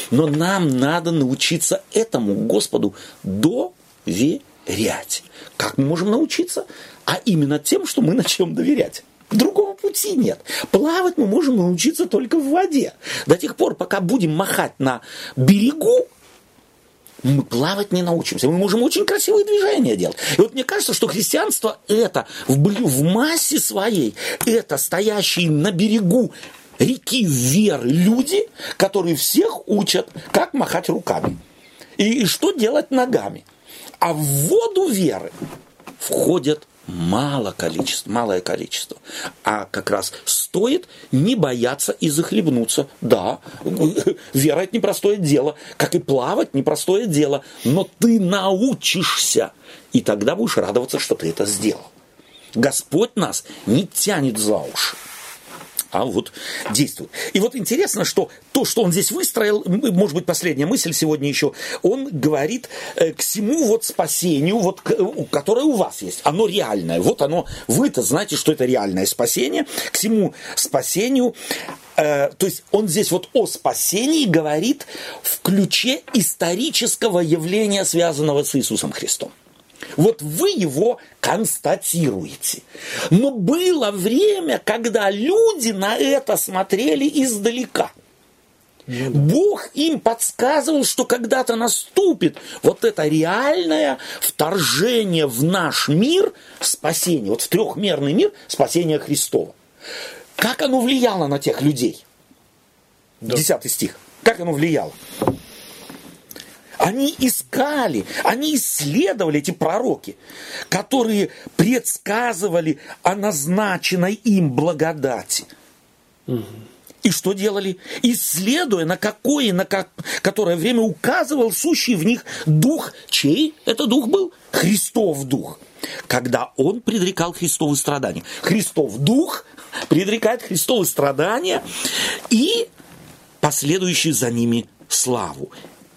Но нам надо научиться этому Господу доверять. Как мы можем научиться? А именно тем, что мы начнем доверять. Другого пути нет. Плавать мы можем научиться только в воде. До тех пор, пока будем махать на берегу, мы плавать не научимся. Мы можем очень красивые движения делать. И вот мне кажется, что христианство это в, в массе своей, это стоящие на берегу реки веры люди, которые всех учат, как махать руками и, и что делать ногами. А в воду веры входят мало количество, малое количество. А как раз стоит не бояться и захлебнуться. Да, вера – это непростое дело, как и плавать – непростое дело, но ты научишься, и тогда будешь радоваться, что ты это сделал. Господь нас не тянет за уши а вот действует. И вот интересно, что то, что он здесь выстроил, может быть, последняя мысль сегодня еще, он говорит э, к всему вот спасению, вот, которое у вас есть, оно реальное. Вот оно, вы-то знаете, что это реальное спасение, к всему спасению э, то есть он здесь вот о спасении говорит в ключе исторического явления, связанного с Иисусом Христом. Вот вы его констатируете. Но было время, когда люди на это смотрели издалека. Бог им подсказывал, что когда-то наступит вот это реальное вторжение в наш мир спасение, вот в трехмерный мир спасения Христова. Как оно влияло на тех людей? Десятый стих. Как оно влияло? Они искали, они исследовали эти пророки, которые предсказывали о назначенной им благодати. И что делали? Исследуя, на какое, на как, которое время указывал сущий в них дух. Чей это дух был? Христов дух. Когда он предрекал Христовы страдания. Христов дух предрекает Христовы страдания и последующие за ними славу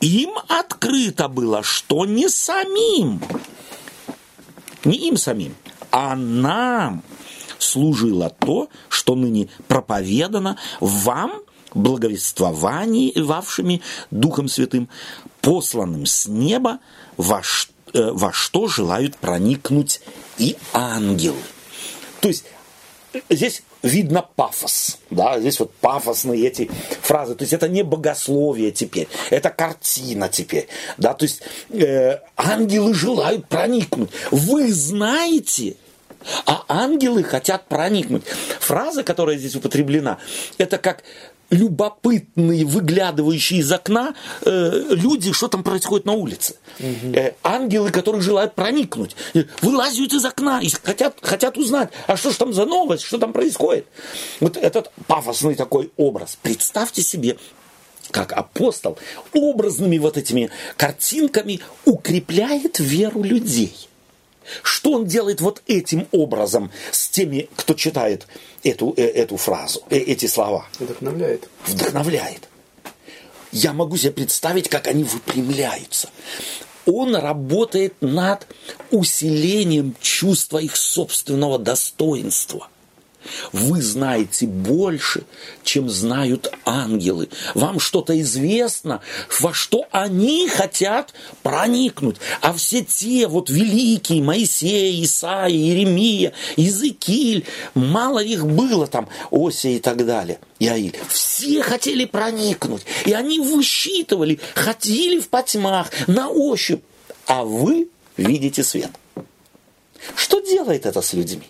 им открыто было, что не самим, не им самим, а нам служило то, что ныне проповедано вам, благовествовании, Духом Святым, посланным с неба, во, э, во что желают проникнуть и ангелы. То есть здесь видно пафос. Да, здесь вот пафосные эти фразы. То есть это не богословие теперь, это картина теперь. Да, то есть э, ангелы желают проникнуть. Вы знаете, а ангелы хотят проникнуть. Фраза, которая здесь употреблена, это как любопытные, выглядывающие из окна э, люди, что там происходит на улице. Угу. Э, ангелы, которые желают проникнуть, э, вылазят из окна и хотят, хотят узнать, а что же там за новость, что там происходит. Вот этот пафосный такой образ. Представьте себе, как апостол образными вот этими картинками укрепляет веру людей – что он делает вот этим образом с теми, кто читает эту, э, эту фразу, э, эти слова? Вдохновляет. Вдохновляет. Я могу себе представить, как они выпрямляются. Он работает над усилением чувства их собственного достоинства. Вы знаете больше, чем знают ангелы. Вам что-то известно, во что они хотят проникнуть. А все те вот великие, Моисей, Исаия, Иеремия, Иезекииль, мало их было там, Ося и так далее, Иаиль. Все хотели проникнуть. И они высчитывали, ходили в потьмах, на ощупь. А вы видите свет. Что делает это с людьми?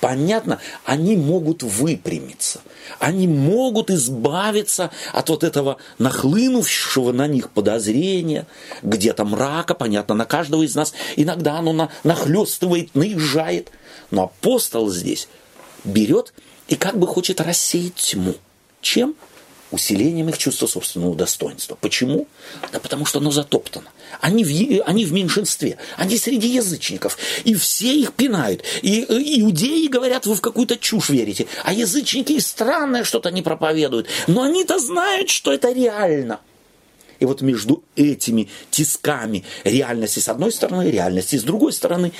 Понятно, они могут выпрямиться. Они могут избавиться от вот этого нахлынувшего на них подозрения, где-то мрака, понятно, на каждого из нас. Иногда оно на, нахлестывает, наезжает. Но апостол здесь берет и как бы хочет рассеять тьму. Чем? Усилением их чувства собственного достоинства. Почему? Да потому что оно затоптано. Они в, они в меньшинстве, они среди язычников, и все их пинают. И, и иудеи говорят, вы в какую-то чушь верите, а язычники странное что-то не проповедуют. Но они-то знают, что это реально. И вот между этими тисками реальности с одной стороны, реальности с другой стороны,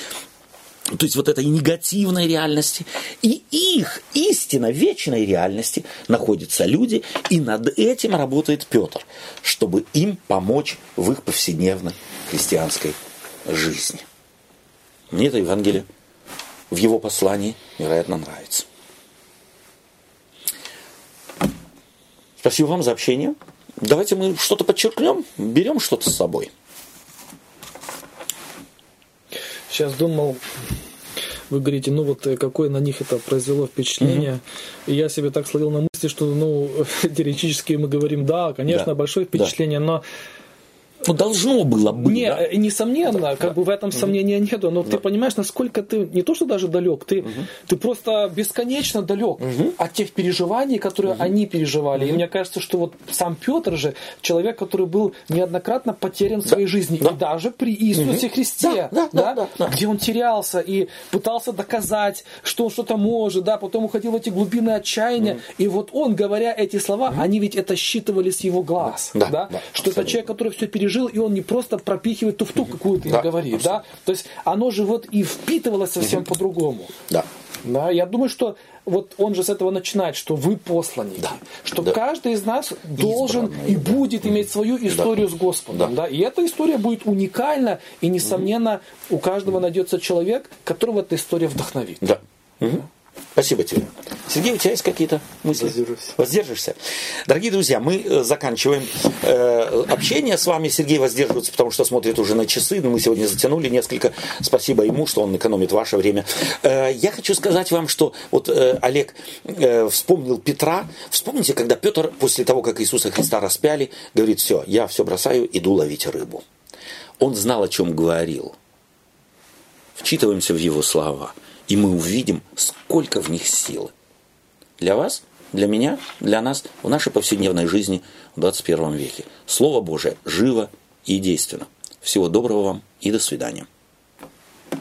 то есть вот этой негативной реальности и их истина вечной реальности находятся люди, и над этим работает Петр, чтобы им помочь в их повседневной христианской жизни. Мне это Евангелие в его послании, вероятно, нравится. Спасибо вам за общение. Давайте мы что-то подчеркнем, берем что-то с собой. Сейчас думал, вы говорите, ну вот э, какое на них это произвело впечатление. Угу. И я себе так словил на мысли, что ну теоретически мы говорим, да, конечно, да. большое впечатление, да. но ну, должно было быть. Не, да? Э, несомненно, да, как да. бы в этом угу. сомнения нету, но да. ты понимаешь, насколько ты не то, что даже далек, ты, угу. ты просто бесконечно далек угу. от тех переживаний, которые угу. они переживали. Угу. И мне кажется, что вот сам Петр же человек, который был неоднократно потерян в своей жизни, да. и даже при Иисусе угу. Христе, да, да, да, да, да, где он терялся и пытался доказать, что он что-то может, да, потом уходил в эти глубины отчаяния, угу. и вот он, говоря эти слова, угу. они ведь это считывали с его глаз, да, да, да что абсолютно. это человек, который все пережил пережил, и он не просто пропихивает туфту какую-то и да, говорит, да? То есть оно же вот и впитывалось совсем по-другому. Да. Да, я думаю, что вот он же с этого начинает, что вы посланники, да, что да. каждый из нас должен Избранный, и да. будет иметь свою историю да. с Господом, да. да, и эта история будет уникальна, и несомненно у каждого найдется человек, которого эта история вдохновит. Да. Угу. Спасибо тебе. Сергей, у тебя есть какие-то мысли? Воздержусь. Воздержишься. Дорогие друзья, мы э, заканчиваем э, общение с вами. Сергей воздерживается, потому что смотрит уже на часы. Мы сегодня затянули несколько. Спасибо ему, что он экономит ваше время. Э, я хочу сказать вам, что вот э, Олег э, вспомнил Петра. Вспомните, когда Петр после того, как Иисуса Христа распяли, говорит, все, я все бросаю, иду ловить рыбу. Он знал, о чем говорил. Вчитываемся в его слова – и мы увидим, сколько в них силы. Для вас, для меня, для нас в нашей повседневной жизни в 21 веке. Слово Божие живо и действенно. Всего доброго вам и до свидания.